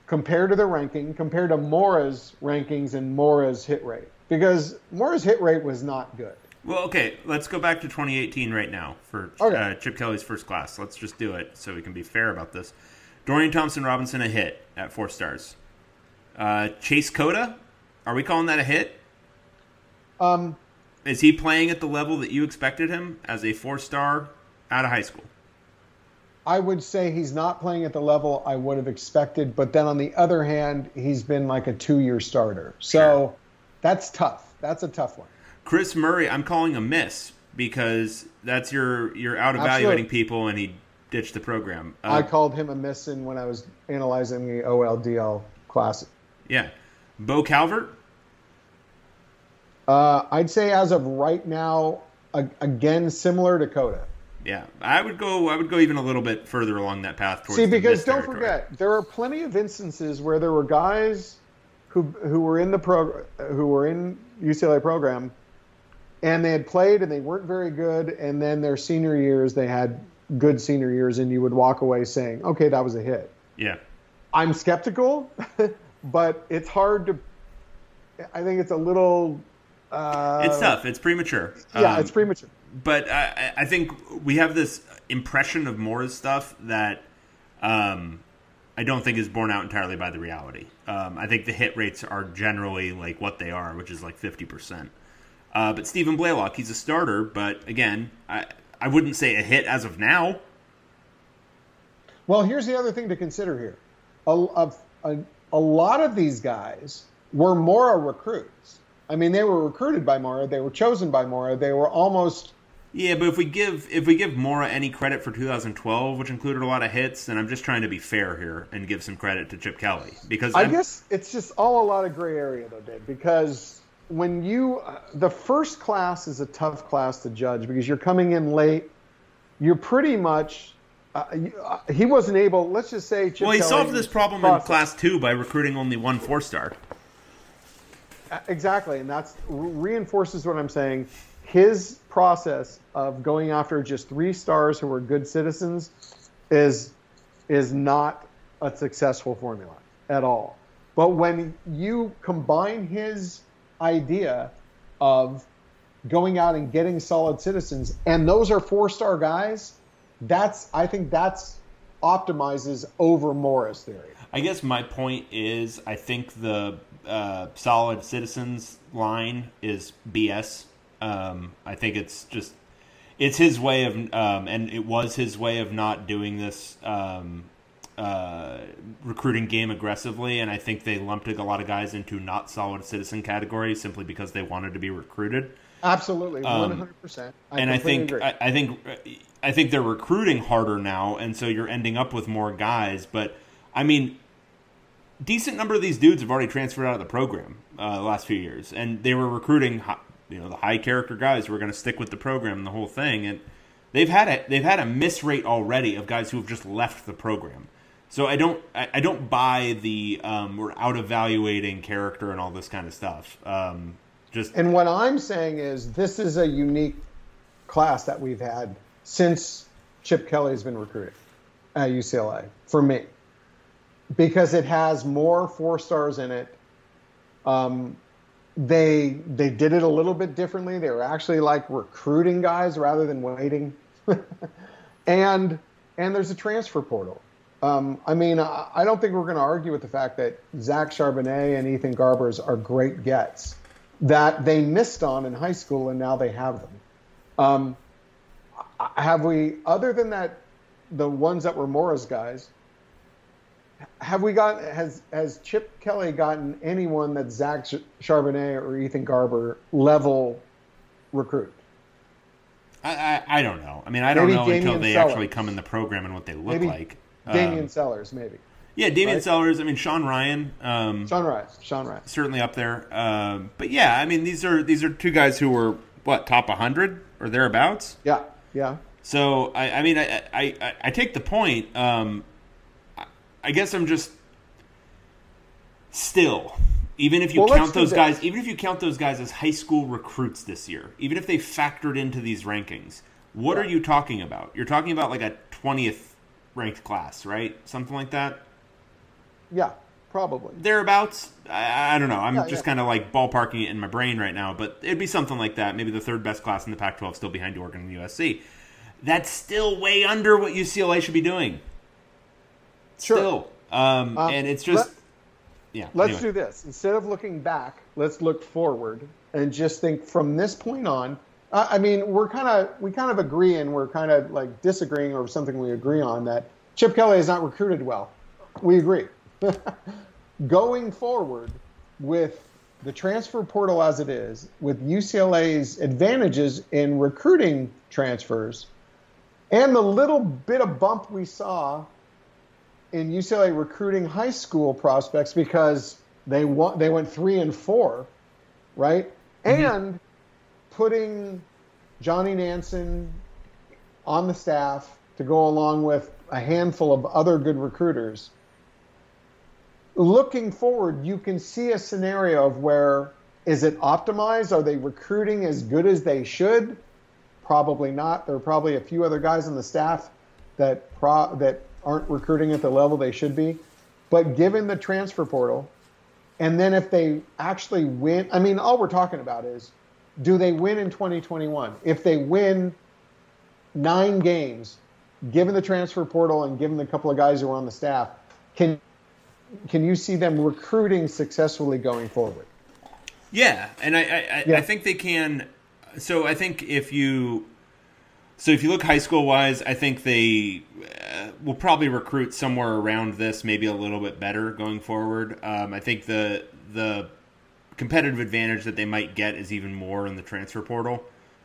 compared to the ranking, compared to Mora's rankings and Mora's hit rate. Because Mora's hit rate was not good. Well, okay, let's go back to 2018 right now for Okay. uh, Chip Kelly's first class. Let's just do it so we can be fair about this. Dorian Thompson Robinson a hit at four stars. Uh, Chase Cota, are we calling that a hit? Um, Is he playing at the level that you expected him as a four star out of high school? I would say he's not playing at the level I would have expected, but then on the other hand, he's been like a two year starter. So that's tough. That's a tough one. Chris Murray, I'm calling a miss because that's your you're out evaluating people and he ditched the program. Uh, I called him a miss in when I was analyzing the OLDL class. Yeah, Bo Calvert. Uh, I'd say as of right now, again, similar to Cota. Yeah, I would go. I would go even a little bit further along that path towards. See, because don't territory. forget, there are plenty of instances where there were guys who who were in the pro who were in UCLA program and they had played and they weren't very good, and then their senior years they had good senior years, and you would walk away saying, "Okay, that was a hit." Yeah. I'm skeptical, *laughs* but it's hard to. I think it's a little. Uh, It's tough. It's premature. Yeah, Um, it's premature. but I, I think we have this impression of Mora's stuff that um, I don't think is borne out entirely by the reality. Um, I think the hit rates are generally like what they are, which is like fifty percent. Uh, but Stephen Blaylock, he's a starter, but again, I I wouldn't say a hit as of now. Well, here's the other thing to consider here. A, a, a, a lot of these guys were Mora recruits. I mean, they were recruited by Mora. They were chosen by Mora. They were almost. Yeah, but if we give if we give Mora any credit for 2012, which included a lot of hits, then I'm just trying to be fair here and give some credit to Chip Kelly because I I'm- guess it's just all a lot of gray area, though, Dave, because when you. Uh, the first class is a tough class to judge because you're coming in late. You're pretty much. Uh, uh, he wasn't able. Let's just say. Chip well, he solved this problem in class two by recruiting only one four star. Exactly, and that's reinforces what I'm saying. His process of going after just three stars who are good citizens is is not a successful formula at all. But when you combine his idea of going out and getting solid citizens, and those are four star guys, that's I think that's optimizes over Mora's theory. I guess my point is, I think the uh, solid citizens line is BS. Um, I think it's just it's his way of, um, and it was his way of not doing this um, uh, recruiting game aggressively. And I think they lumped a lot of guys into not solid citizen category simply because they wanted to be recruited. Absolutely, Um, one hundred percent. and I think I, I think I think they're recruiting harder now, and so you're ending up with more guys. But I mean, decent number of these dudes have already transferred out of the program uh, the last few years, and they were recruiting hi- you know the high character guys who are going to stick with the program the whole thing, and they've had a they've had a miss rate already of guys who have just left the program. So I don't I, I don't buy the um, we're out evaluating character and all this kind of stuff. Um, just And what I'm saying is, this is a unique class that we've had since Chip Kelly's been recruited at UCLA for me, because it has more four stars in it. Um, they they did it a little bit differently. They were actually like recruiting guys rather than waiting, *laughs* and and there's a transfer portal. Um, I mean, I, I don't think we're going to argue with the fact that Zach Charbonnet and Ethan Garbers are great gets that they missed on in high school, and now they have them. Um, have we, other than that, the ones that were Mora's guys, have we got has has Chip Kelly gotten anyone that Zach Charbonnet or Ethan Garber level recruit? I, I, I don't know. I mean, I don't know until they Sellers. actually come in the program and what they look Maybe like. Damian Um, Sellers, maybe. yeah, Damian right? Sellers. I mean, Sean Rhyan, um, Sean Rhyan. Sean Rice. certainly up there. Um, but yeah, I mean, these are these are two guys who were what top 100 or thereabouts. Yeah, yeah. So I, I mean, I, I, I, take the point. Um, I, I guess I'm just still, even if you Well, count those guys, even if you count those guys as high school recruits this year, even if they factored into these rankings, what Yeah. are you talking about? You're talking about like a 20th ranked class, right? Something like that. Yeah, probably. Thereabouts. I, I don't know. I'm Yeah, just yeah. kind of like ballparking it in my brain right now, but it'd be something like that. Maybe the third best class in the Pac-12, still behind Oregon and USC. That's still way under what UCLA should be doing. Sure. Still, um, Um, and it's just let- yeah. Let's anyway. do this. Instead of looking back, let's look forward and just think from this point on. I I mean, we're kind of we kind of agree and we're kind of like disagreeing over something we agree on that Chip Kelly is not recruited well. We agree. *laughs* Going forward with the transfer portal as it is, with UCLA's advantages in recruiting transfers, and the little bit of bump we saw in UCLA recruiting high school prospects because they want they went three and four, right? Mm-hmm. And putting Johnny Nansen on the staff to go along with a handful of other good recruiters. Looking forward, you can see a scenario of where is it optimized? Are they recruiting as good as they should? Probably not. There are probably a few other guys on the staff that pro- that aren't recruiting at the level they should be. But given the transfer portal, and then if they actually win, I mean, all we're talking about is do they win in 2021? If they win nine games, given the transfer portal and given the couple of guys who are on the staff, can can you see them recruiting successfully going forward? Yeah, and I I, Yeah. I think they can. So I think if you so if you look high school wise, I think they uh, will probably recruit somewhere around this, maybe a little bit better going forward. Um, I think the the competitive advantage that they might get is even more in the transfer portal.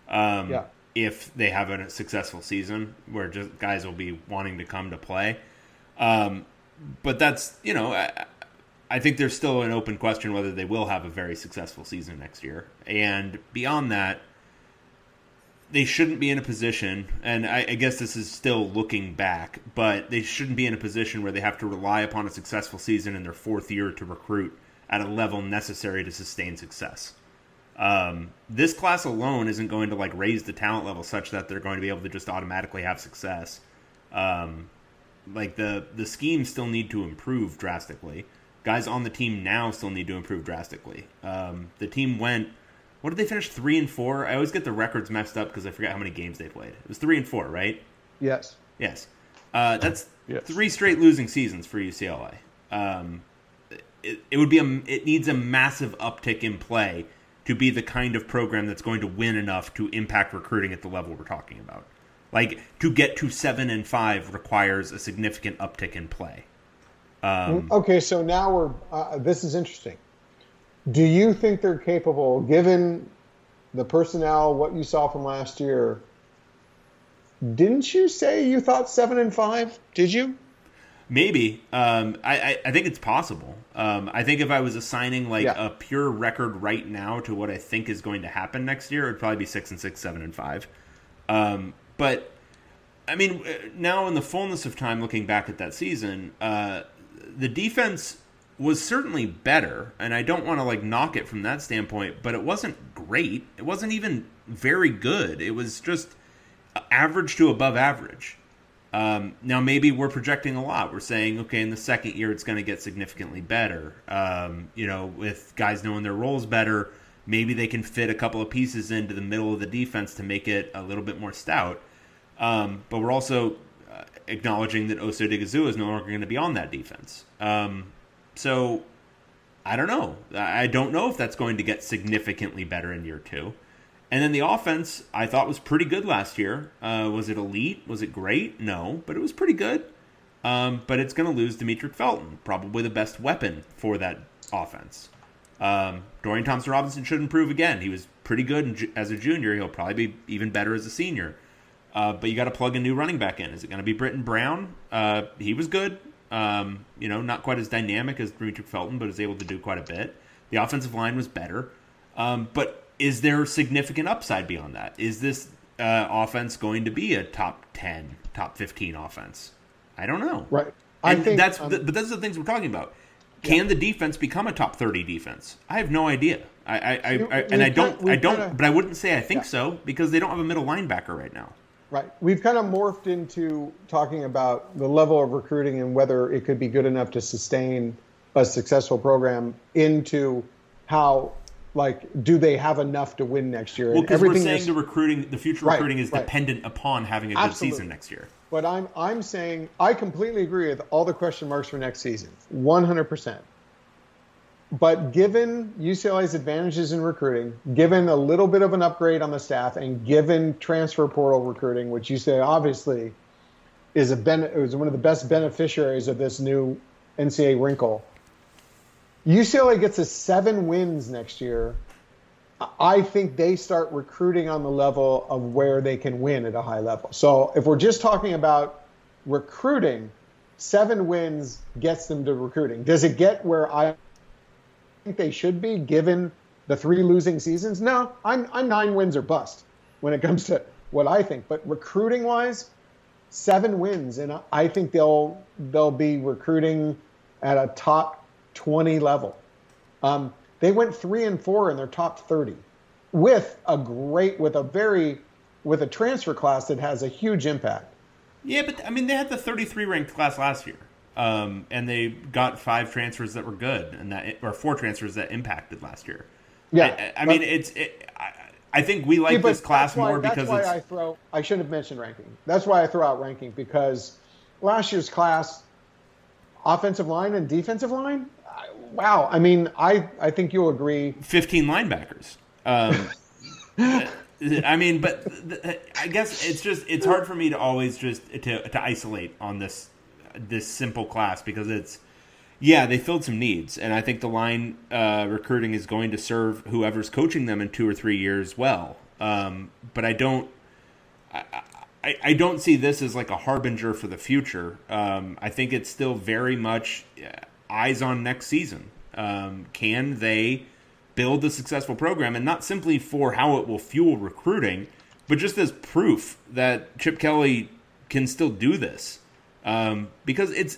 Um, Yeah. If they have a successful season, where just guys will be wanting to come to play. Um, but that's you know I, I think there's still an open question whether they will have a very successful season next year. And beyond that, they shouldn't be in a position, and I, I guess this is still looking back, but they shouldn't be in a position where they have to rely upon a successful season in their fourth year to recruit at a level necessary to sustain success. Um, this class alone isn't going to like raise the talent level such that they're going to be able to just automatically have success. Um, like the the schemes still need to improve drastically. Guys on the team now still need to improve drastically. Um, the team went. What did they finish? Three and four. I always get the records messed up because I forget how many games they played. It was three and four, right? Yes. Yes. Uh, that's Yes. three straight losing seasons for UCLA. Um, it, it would be a it needs a massive uptick in play to be the kind of program that's going to win enough to impact recruiting at the level we're talking about. Like to get to seven and five requires a significant uptick in play. Um, Okay, so now we're. Uh, this is interesting. Do you think they're capable, given the personnel, what you saw from last year? Didn't you say you thought seven and five? Did you? Maybe. Um, I, I, I think it's possible. Um, I think if I was assigning like Yeah. a pure record right now to what I think is going to happen next year, it'd probably be six and six, seven and five. Um, but I mean, uh, now in the fullness of time, looking back at that season, uh, the defense was certainly better, and I don't want to like knock it from that standpoint, but it wasn't great. It wasn't even very good. It was just average to above average. Um, now maybe we're projecting a lot. We're saying, okay, in the second year it's going to get significantly better. Um, you know, with guys knowing their roles better, maybe they can fit a couple of pieces into the middle of the defense to make it a little bit more stout. Um, but we're also uh, acknowledging that Osa Odighizuwa is no longer going to be on that defense. Um, so I don't know. I don't know if that's going to get significantly better in year two. And then the offense, I thought was pretty good last year. Uh, was it elite? Was it great? No, but it was pretty good. Um, but it's going to lose Demetric Felton, probably the best weapon for that offense. Um, Dorian Thompson Robinson should improve again. He was pretty good ju- as a junior. He'll probably be even better as a senior. Uh, but you got to plug a new running back in. Is it going to be Brittain Brown? Uh, he was good. Um, you know, not quite as dynamic as Demetric Felton, but is able to do quite a bit. The offensive line was better. Um, but is there significant upside beyond that? Is this uh, offense going to be a top 10, top 15 offense? I don't know. Right. I And think that's um, the, but those are the things we're talking about. Can the defense become a top 30 defense? I have no idea. I, I, I, I and I don't kinda- I don't kinda- but I wouldn't say I think Yeah. so because they don't have a middle linebacker right now. Right. We've kind of morphed into talking about the level of recruiting and whether it could be good enough to sustain a successful program into how, like, do they have enough to win next year? Well, because we're saying is- the recruiting, the future Right, recruiting is right. dependent upon having a good Absolutely. season next year. But I'm I'm saying I completely agree with all the question marks for next season, 100 percent. But given UCLA's advantages in recruiting, given a little bit of an upgrade on the staff, and given transfer portal recruiting, which you say obviously is a ben- is one of the best beneficiaries of this new NCAA wrinkle, UCLA gets a seven wins next year. I think they start recruiting on the level of where they can win at a high level. So if we're just talking about recruiting, seven wins gets them to recruiting. Does it get where I think they should be given the three losing seasons? No, I'm, I'm nine wins or bust when it comes to what I think. But recruiting wise, seven wins, and I think they'll they'll be recruiting at a top 20 level. Um, They went three and four in their top 30 with a great, with a very, with a transfer class that has a huge impact. Yeah, but I mean, they had the 33 ranked class last year, um, and they got five transfers that were good, and that or four transfers that impacted last year. Yeah, I, I mean, it's. It, I, I think we like Yeah, this class why, more because that's why it's. I throw. I should have mentioned ranking. That's why I throw out ranking because last year's class, offensive line and defensive line. I- Wow, I mean, I I think you'll agree. 15 linebackers. Um, *laughs* I mean, but I guess it's just it's hard for me to always just to to isolate on this this simple class because it's yeah they filled some needs and I think the line uh, recruiting is going to serve whoever's coaching them in two or three years well. Um, but I don't. I, I don't see this as like a harbinger for the future. Um, I think it's still very much eyes on next season. Um, can they build a successful program, and not simply for how it will fuel recruiting, but just as proof that Chip Kelly can still do this? Um, because it's,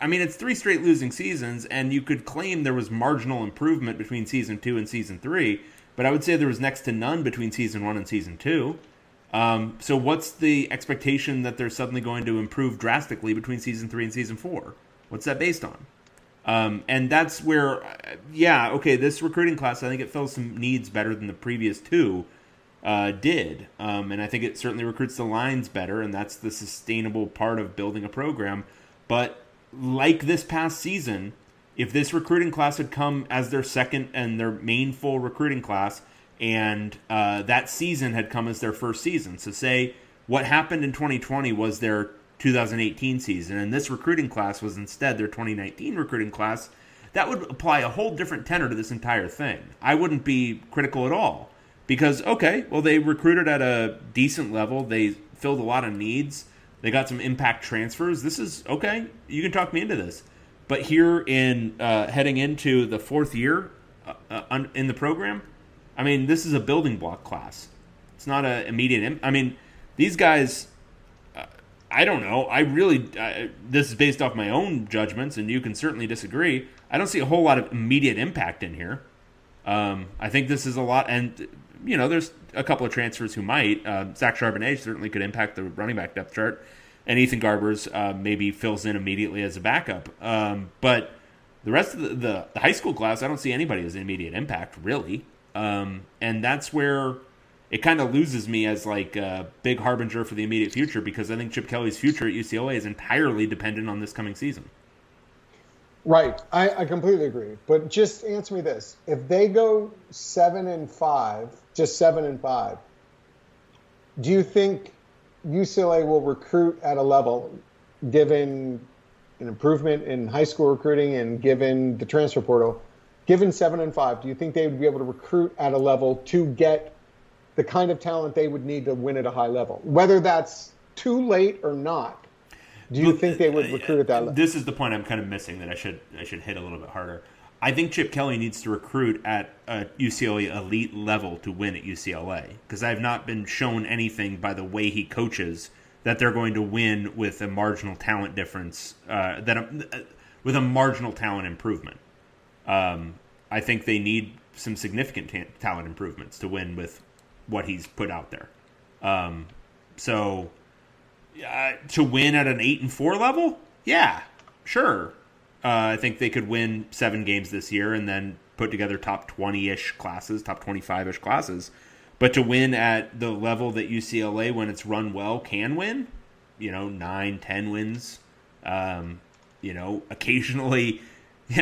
I mean, it's three straight losing seasons, and you could claim there was marginal improvement between season two and season three, but I would say there was next to none between season one and season two. Um, so what's the expectation that they're suddenly going to improve drastically between season three and season four? What's that based on? Um, and that's where, yeah, okay, this recruiting class, I think it fills some needs better than the previous two uh, did. Um, and I think it certainly recruits the lines better, and that's the sustainable part of building a program. But like this past season, if this recruiting class had come as their second and their main full recruiting class, and uh, that season had come as their first season, so say what happened in 2020 was their 2018 season, and this recruiting class was instead their 2019 recruiting class, that would apply a whole different tenor to this entire thing. I wouldn't be critical at all because okay, well they recruited at a decent level, they filled a lot of needs, they got some impact transfers. This is okay. You can talk me into this, but here in uh, heading into the fourth year uh, uh, in the program, I mean this is a building block class. It's not a immediate. Im- I mean these guys. I don't know. I really, uh, this is based off my own judgments, and you can certainly disagree. I don't see a whole lot of immediate impact in here. Um, I think this is a lot, and you know, there's a couple of transfers who might. Uh, Zach Charbonnet certainly could impact the running back depth chart, and Ethan Garbers uh, maybe fills in immediately as a backup. Um, but the rest of the, the, the high school class, I don't see anybody as an immediate impact, really. Um, and that's where it kind of loses me as like a big harbinger for the immediate future because I think Chip Kelly's future at UCLA is entirely dependent on this coming season. Right, I, I completely agree. But just answer me this: if they go seven and five, just seven and five, do you think UCLA will recruit at a level, given an improvement in high school recruiting and given the transfer portal? Given seven and five, do you think they would be able to recruit at a level to get the kind of talent they would need to win at a high level? Whether that's too late or not, do you think they would recruit at that level? This is the point I'm kind of missing that I should I should hit a little bit harder. I think Chip Kelly needs to recruit at a UCLA elite level to win at UCLA because I have not been shown anything by the way he coaches that they're going to win with a marginal talent difference uh, that uh, with a marginal talent improvement. Um, I think they need some significant ta- talent improvements to win with what he's put out there. Um, so uh, to win at an eight and four level, yeah, sure. Uh, I think they could win seven games this year and then put together top twenty ish classes, top twenty five ish classes. But to win at the level that UCLA, when it's run well, can win, you know, nine, ten wins. Um, you know, *laughs* occasionally,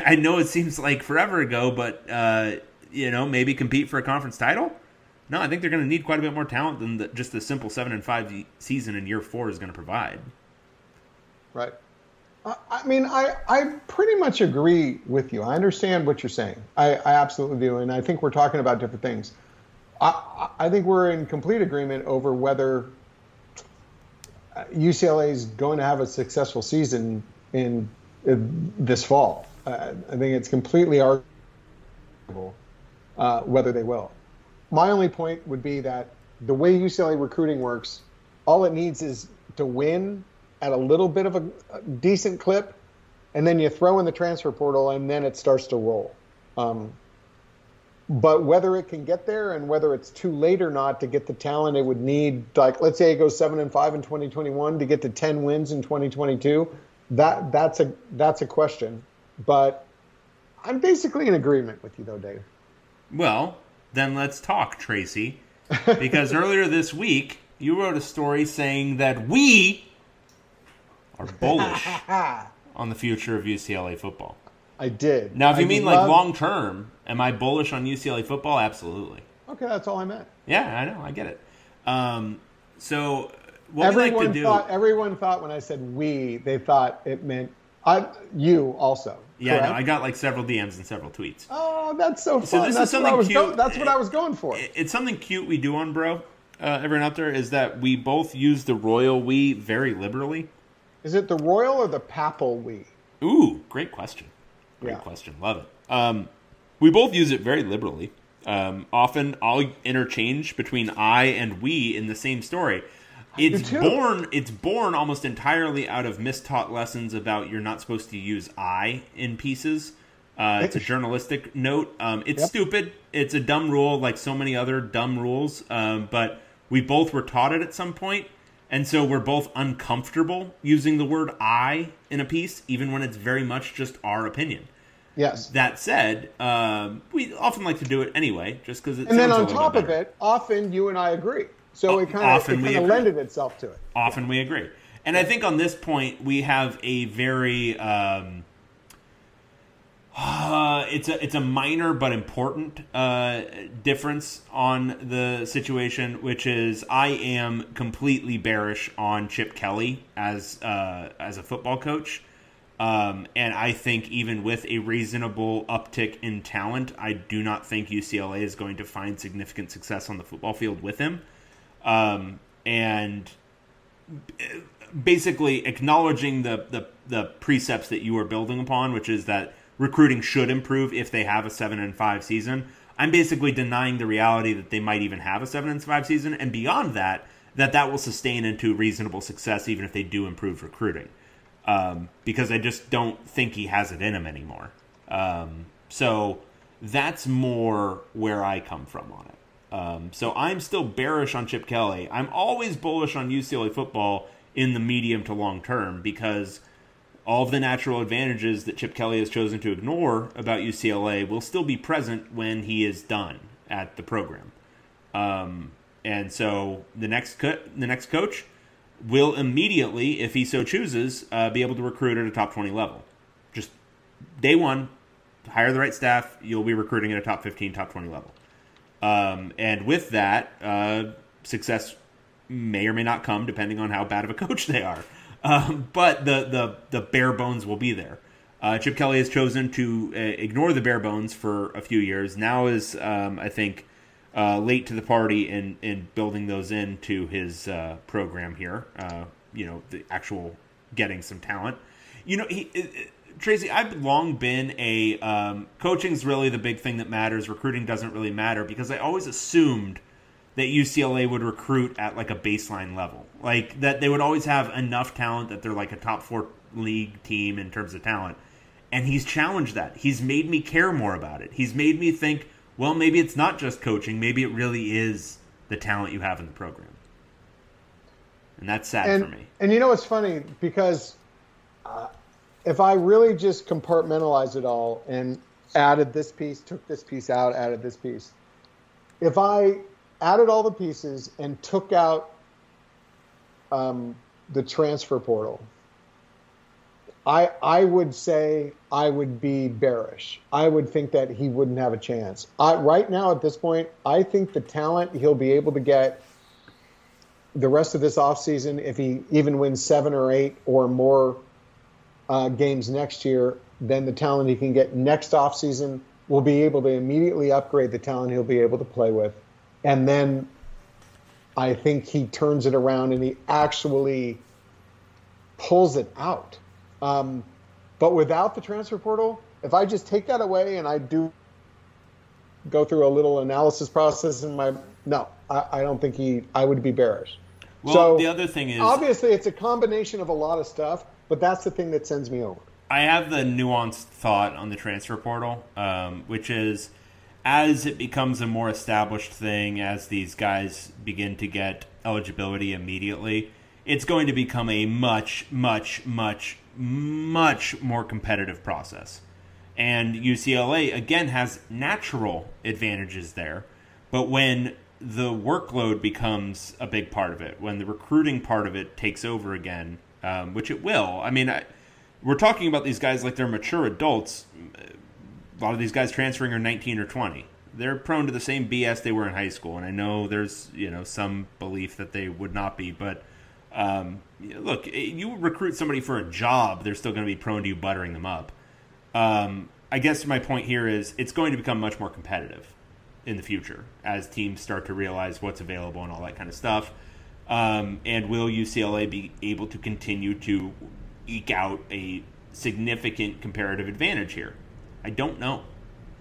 I know it seems like forever ago, but uh, you know, maybe compete for a conference title. No, I think they're going to need quite a bit more talent than the, just the simple seven and five season in year four is going to provide. Right. I, mean, I, I pretty much agree with you. I understand what you're saying. I, I absolutely do. And I think we're talking about different things. I, I think we're in complete agreement over whether UCLA is going to have a successful season in, in this fall. Uh, I think it's completely arguable uh, whether they will. My only point would be that the way UCLA recruiting works, all it needs is to win at a little bit of a, a decent clip, and then you throw in the transfer portal, and then it starts to roll. Um, but whether it can get there and whether it's too late or not to get the talent it would need, like let's say it goes seven and five in 2021 to get to 10 wins in 2022, that that's a that's a question. But I'm basically in agreement with you though, Dave. Well, then let's talk, Tracy, because *laughs* earlier this week you wrote a story saying that we are bullish *laughs* on the future of UCLA football. I did. Now, if you I mean love- like long term, am I bullish on UCLA football? Absolutely. Okay, that's all I meant. Yeah, I know. I get it. Um, so what everyone we like to do? thought everyone thought when I said we, they thought it meant I you also. Yeah, no. I got like several DMs and several tweets. Oh, that's so fun. So this is that's what I something was go- cute. that's what I was going for. It's something cute we do on Bro. Uh, everyone out there is that we both use the royal we very liberally. Is it the royal or the papal we? Ooh, great question. Great Yeah. question. Love it. Um, we both use it very liberally. Um, often I'll interchange between I and we in the same story. It's born it's born almost entirely out of mistaught lessons about you're not supposed to use I in pieces. Uh, it's a journalistic note. Um, it's Yep. stupid. It's a dumb rule, like so many other dumb rules. Um, but we both were taught it at some point, and so we're both uncomfortable using the word "I" in a piece, even when it's very much just our opinion. Yes. That said, um, we often like to do it anyway, just because it. and then on top of it, often you and I agree. So it kind of it kind of lended itself to it. often we agree. And I think on this point we have a very um, uh, it's a it's a minor but important uh, difference on the situation, which is I am completely bearish on Chip Kelly as uh, as a football coach. Um, and I think even with a reasonable uptick in talent, I do not think UCLA is going to find significant success on the football field with him. Um, and basically acknowledging the, the the precepts that you are building upon, which is that recruiting should improve if they have a seven and five season. I'm basically denying the reality that they might even have a seven and five season, and beyond that, that that will sustain into reasonable success even if they do improve recruiting. Um, because I just don't think he has it in him anymore. Um, so that's more where I come from on it. Um, so I'm still bearish on Chip Kelly. I'm always bullish on UCLA football in the medium to long term because all of the natural advantages that Chip Kelly has chosen to ignore about UCLA will still be present when he is done at the program. Um, and so the next co- the next coach will immediately, if he so chooses, uh, be able to recruit at a top twenty level. Just day one, hire the right staff, you'll be recruiting at a top fifteen, top twenty level. Um, and with that, uh, success may or may not come depending on how bad of a coach they are. Um, but the, the, the bare bones will be there. Uh, Chip Kelly has chosen to uh, ignore the bare bones for a few years. Now is, um, I think, uh, late to the party in, in building those into his uh, program here. Uh, you know, the actual getting some talent. You know, he, it- Tracy, I've long been a um, coaching's really the big thing that matters. Recruiting doesn't really matter because I always assumed that UCLA would recruit at like a baseline level, like that they would always have enough talent that they're like a top four league team in terms of talent. And he's challenged that. He's made me care more about it. He's made me think, well, maybe it's not just coaching. Maybe it really is the talent you have in the program. And that's sad and, for me. And you know what's funny? Because uh, if I really just compartmentalize it all and added this piece, took this piece out, added this piece, if I added all the pieces and took out um, the transfer portal, I I would say I would be bearish. I would think that he wouldn't have a chance. I, right now, at this point, I think the talent he'll be able to get the rest of this offseason, if he even wins seven or eight or more uh, games next year, then the talent he can get next offseason will be able to immediately upgrade the talent he'll be able to play with. And then I think he turns it around and he actually pulls it out. Um, but without the transfer portal, if I just take that away and I do go through a little analysis process in my no, I, I don't think he. I would be bearish. Well, so the other thing is obviously it's a combination of a lot of stuff, but that's the thing that sends me over. I have the nuanced thought on the transfer portal, um, which is as it becomes a more established thing, as these guys begin to get eligibility immediately, it's going to become a much, much, much, much more competitive process. And UCLA, again, has natural advantages there. But when the workload becomes a big part of it, when the recruiting part of it takes over again, um, which it will, I mean, I, we're talking about these guys like they're mature adults. A lot of these guys transferring are 19 or 20. They're prone to the same BS they were in high school, and I know there's you know some belief that they would not be, but um, look, you recruit somebody for a job, they're still going to be prone to you buttering them up. Um, I guess my point here is it's going to become much more competitive in the future as teams start to realize what's available and all that kind of stuff. Um, and will UCLA be able to continue to eke out a significant comparative advantage here? I don't know.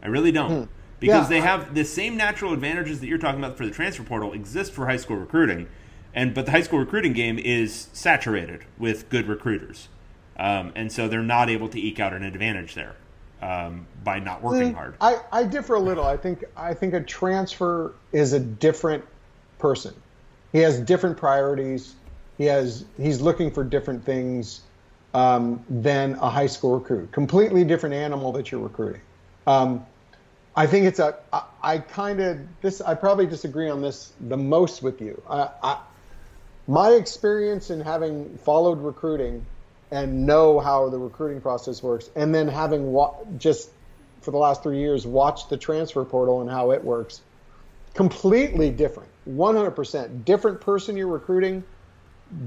I really don't. Hmm. Because yeah, they have the same natural advantages that you're talking about for the transfer portal exist for high school recruiting, and but the high school recruiting game is saturated with good recruiters, um, and so they're not able to eke out an advantage there um, by not working hard. I, I differ a little. I think I think a transfer is a different person. He has different priorities. He has he's looking for different things um, than a high school recruit. Completely different animal that you're recruiting. Um, I think it's a. I, I kind of this. I probably disagree on this the most with you. I, I, my experience in having followed recruiting and know how the recruiting process works, and then having wa- just for the last three years watched the transfer portal and how it works, completely different. 100% different person you're recruiting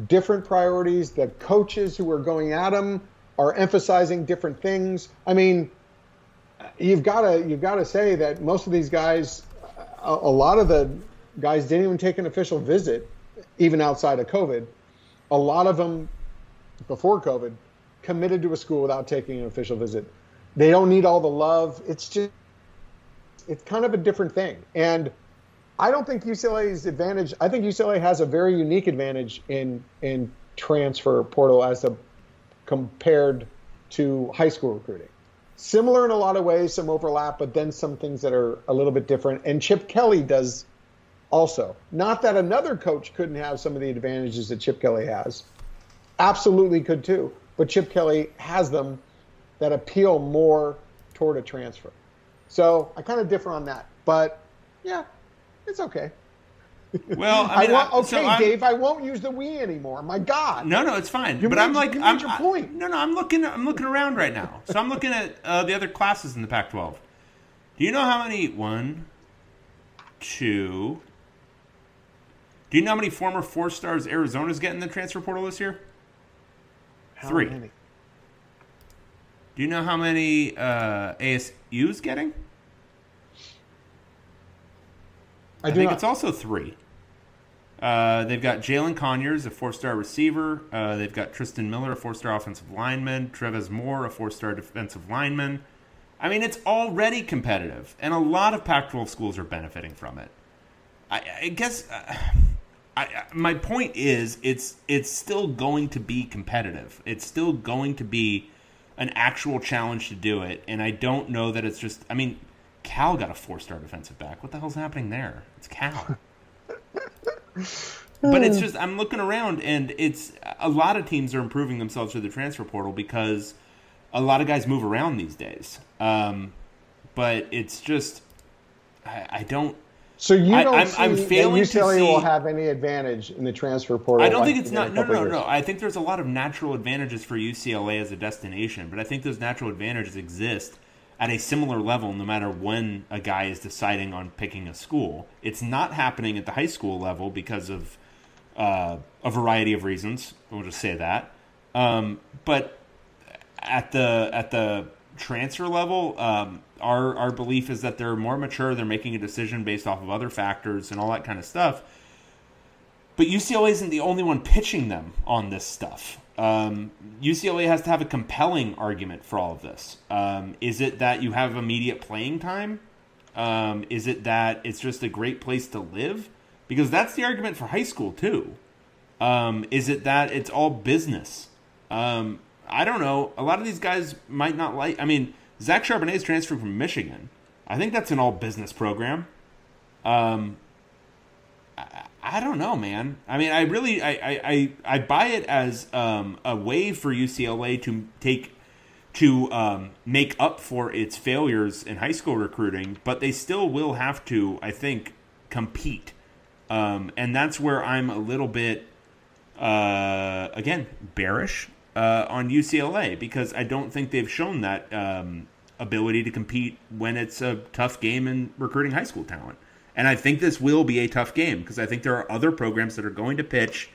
different priorities. The coaches who are going at them are emphasizing different things. I mean, you've got to you've got to say that most of these guys, a, a, lot of the guys didn't even take an official visit, even outside of COVID. A lot of them, before COVID, committed to a school without taking an official visit. They don't need all the love. It's just it's kind of a different thing. And I don't think UCLA's advantage. I think UCLA has a very unique advantage in in transfer portal as a compared to high school recruiting. Similar in a lot of ways, some overlap, but then some things that are a little bit different. And Chip Kelly does also. Not that another coach couldn't have some of the advantages that Chip Kelly has. Absolutely could too. But Chip Kelly has them that appeal more toward a transfer. So I kind of differ on that. But yeah, it's okay. Well, I, mean, I want, okay, so Dave, I won't use the we anymore. My God. No, no, it's fine. You but made, I'm like, I'm your point. I, no, no, I'm looking, I'm looking around right now. So I'm looking at uh, the other classes in the Pac-12. Do you know how many? One, two. Do you know how many former four stars Arizona's getting in the transfer portal this year? How Three. Many? Do you know how many uh, ASU's getting? I, I think not. it's also three. Uh, they've got Jalin Conyers, a four-star receiver. Uh, they've got Tristan Miller, a four-star offensive lineman. Trevez Moore, a four-star defensive lineman. I mean, it's already competitive, and a lot of Pac-12 schools are benefiting from it. I, I guess uh, I, my point is, it's it's still going to be competitive. It's still going to be an actual challenge to do it, and I don't know that it's just. I mean, Cal got a four star defensive back. What the hell's happening there? It's Cal. *laughs* but it's just I'm looking around and it's a lot of teams are improving themselves through the transfer portal because a lot of guys move around these days. Um, but it's just I, I don't. So you don't I, I'm, see I'm failing that UCLA see, will have any advantage in the transfer portal. I don't think it's not. No, no, no, no. I think there's a lot of natural advantages for UCLA as a destination, but I think those natural advantages exist at a similar level no matter when a guy is deciding on picking a school. It's not happening at the high school level because of uh, a variety of reasons. We'll just say that. Um, but at the at the transfer level, um, our our belief is that they're more mature. They're making a decision based off of other factors and all that kind of stuff. But UCLA isn't the only one pitching them on this stuff. Um, UCLA has to have a compelling argument for all of this. Um, is it that you have immediate playing time? Um, is it that it's just a great place to live? Because that's the argument for high school too. Um, is it that it's all business? Um, I don't know. A lot of these guys might not like. I mean, Zach Charbonnet is transferred from Michigan. I think that's an all business program. Um, I don't know, man. I mean, I really, I, I, I, buy it as um, a way for UCLA to take to um, make up for its failures in high school recruiting, but they still will have to, I think, compete. Um, and that's where I'm a little bit, uh, again, bearish uh, on UCLA because I don't think they've shown that um, ability to compete when it's a tough game in recruiting high school talent. And I think this will be a tough game because I think there are other programs that are going to pitch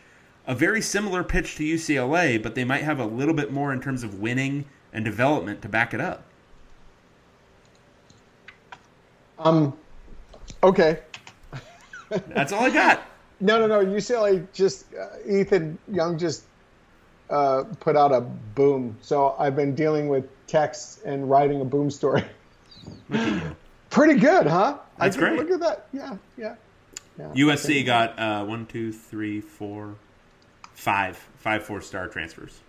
a very similar pitch to UCLA, but they might have a little bit more in terms of winning and development to back it up. Um, okay. That's all I got. *laughs* No, no, no. UCLA just uh, Ethan Young just uh, put out a boom. So I've been dealing with texts and writing a boom story. Look at you. Pretty good, huh? That's great. Look at that. Yeah, yeah. yeah. USC got uh, one, two, three, four, five, five four-star transfers.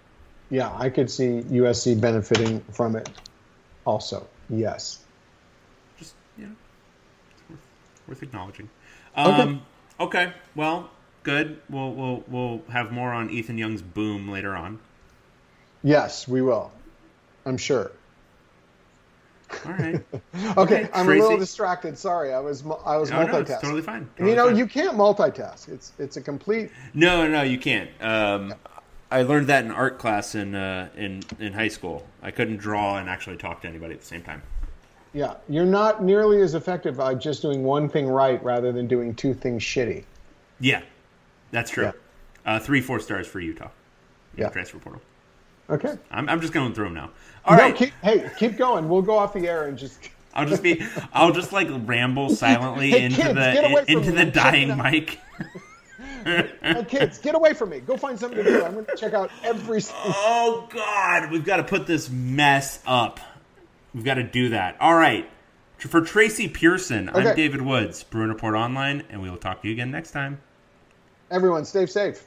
Yeah, I could see USC benefiting from it. Also, yes. Just you know, it's worth, worth acknowledging. Um, okay. Well, good. We'll we'll we'll have more on Ethan Young's boom later on. Yes, we will. I'm sure. All right. *laughs* Okay, Okay, I'm a little distracted. Sorry, I was I was No, no, multitasking. it's totally fine. Totally you know, fine. you can't multitask. It's it's a complete. No, no, you can't. Um, I learned that in art class in uh, in in high school. I couldn't draw and actually talk to anybody at the same time. Yeah, you're not nearly as effective by just doing one thing right rather than doing two things shitty. Yeah, that's true. Yeah. Uh, three four stars for Utah. Yeah. transfer portal. Okay. I'm, I'm just going through them now. All no, right, keep, hey, keep going. We'll go off the air and just. *laughs* I'll just be I'll just like ramble silently Hey, into kids, the into the dying mic. *laughs* *laughs* Hey, kids, get away from me. Go find something to do. I'm going to check out every. Oh God, we've got to put this mess up. We've got to do that. All right. For Tracy Pierson, I'm David Woods, Bruin Report Online, and we will talk to you again next time. Everyone, stay safe.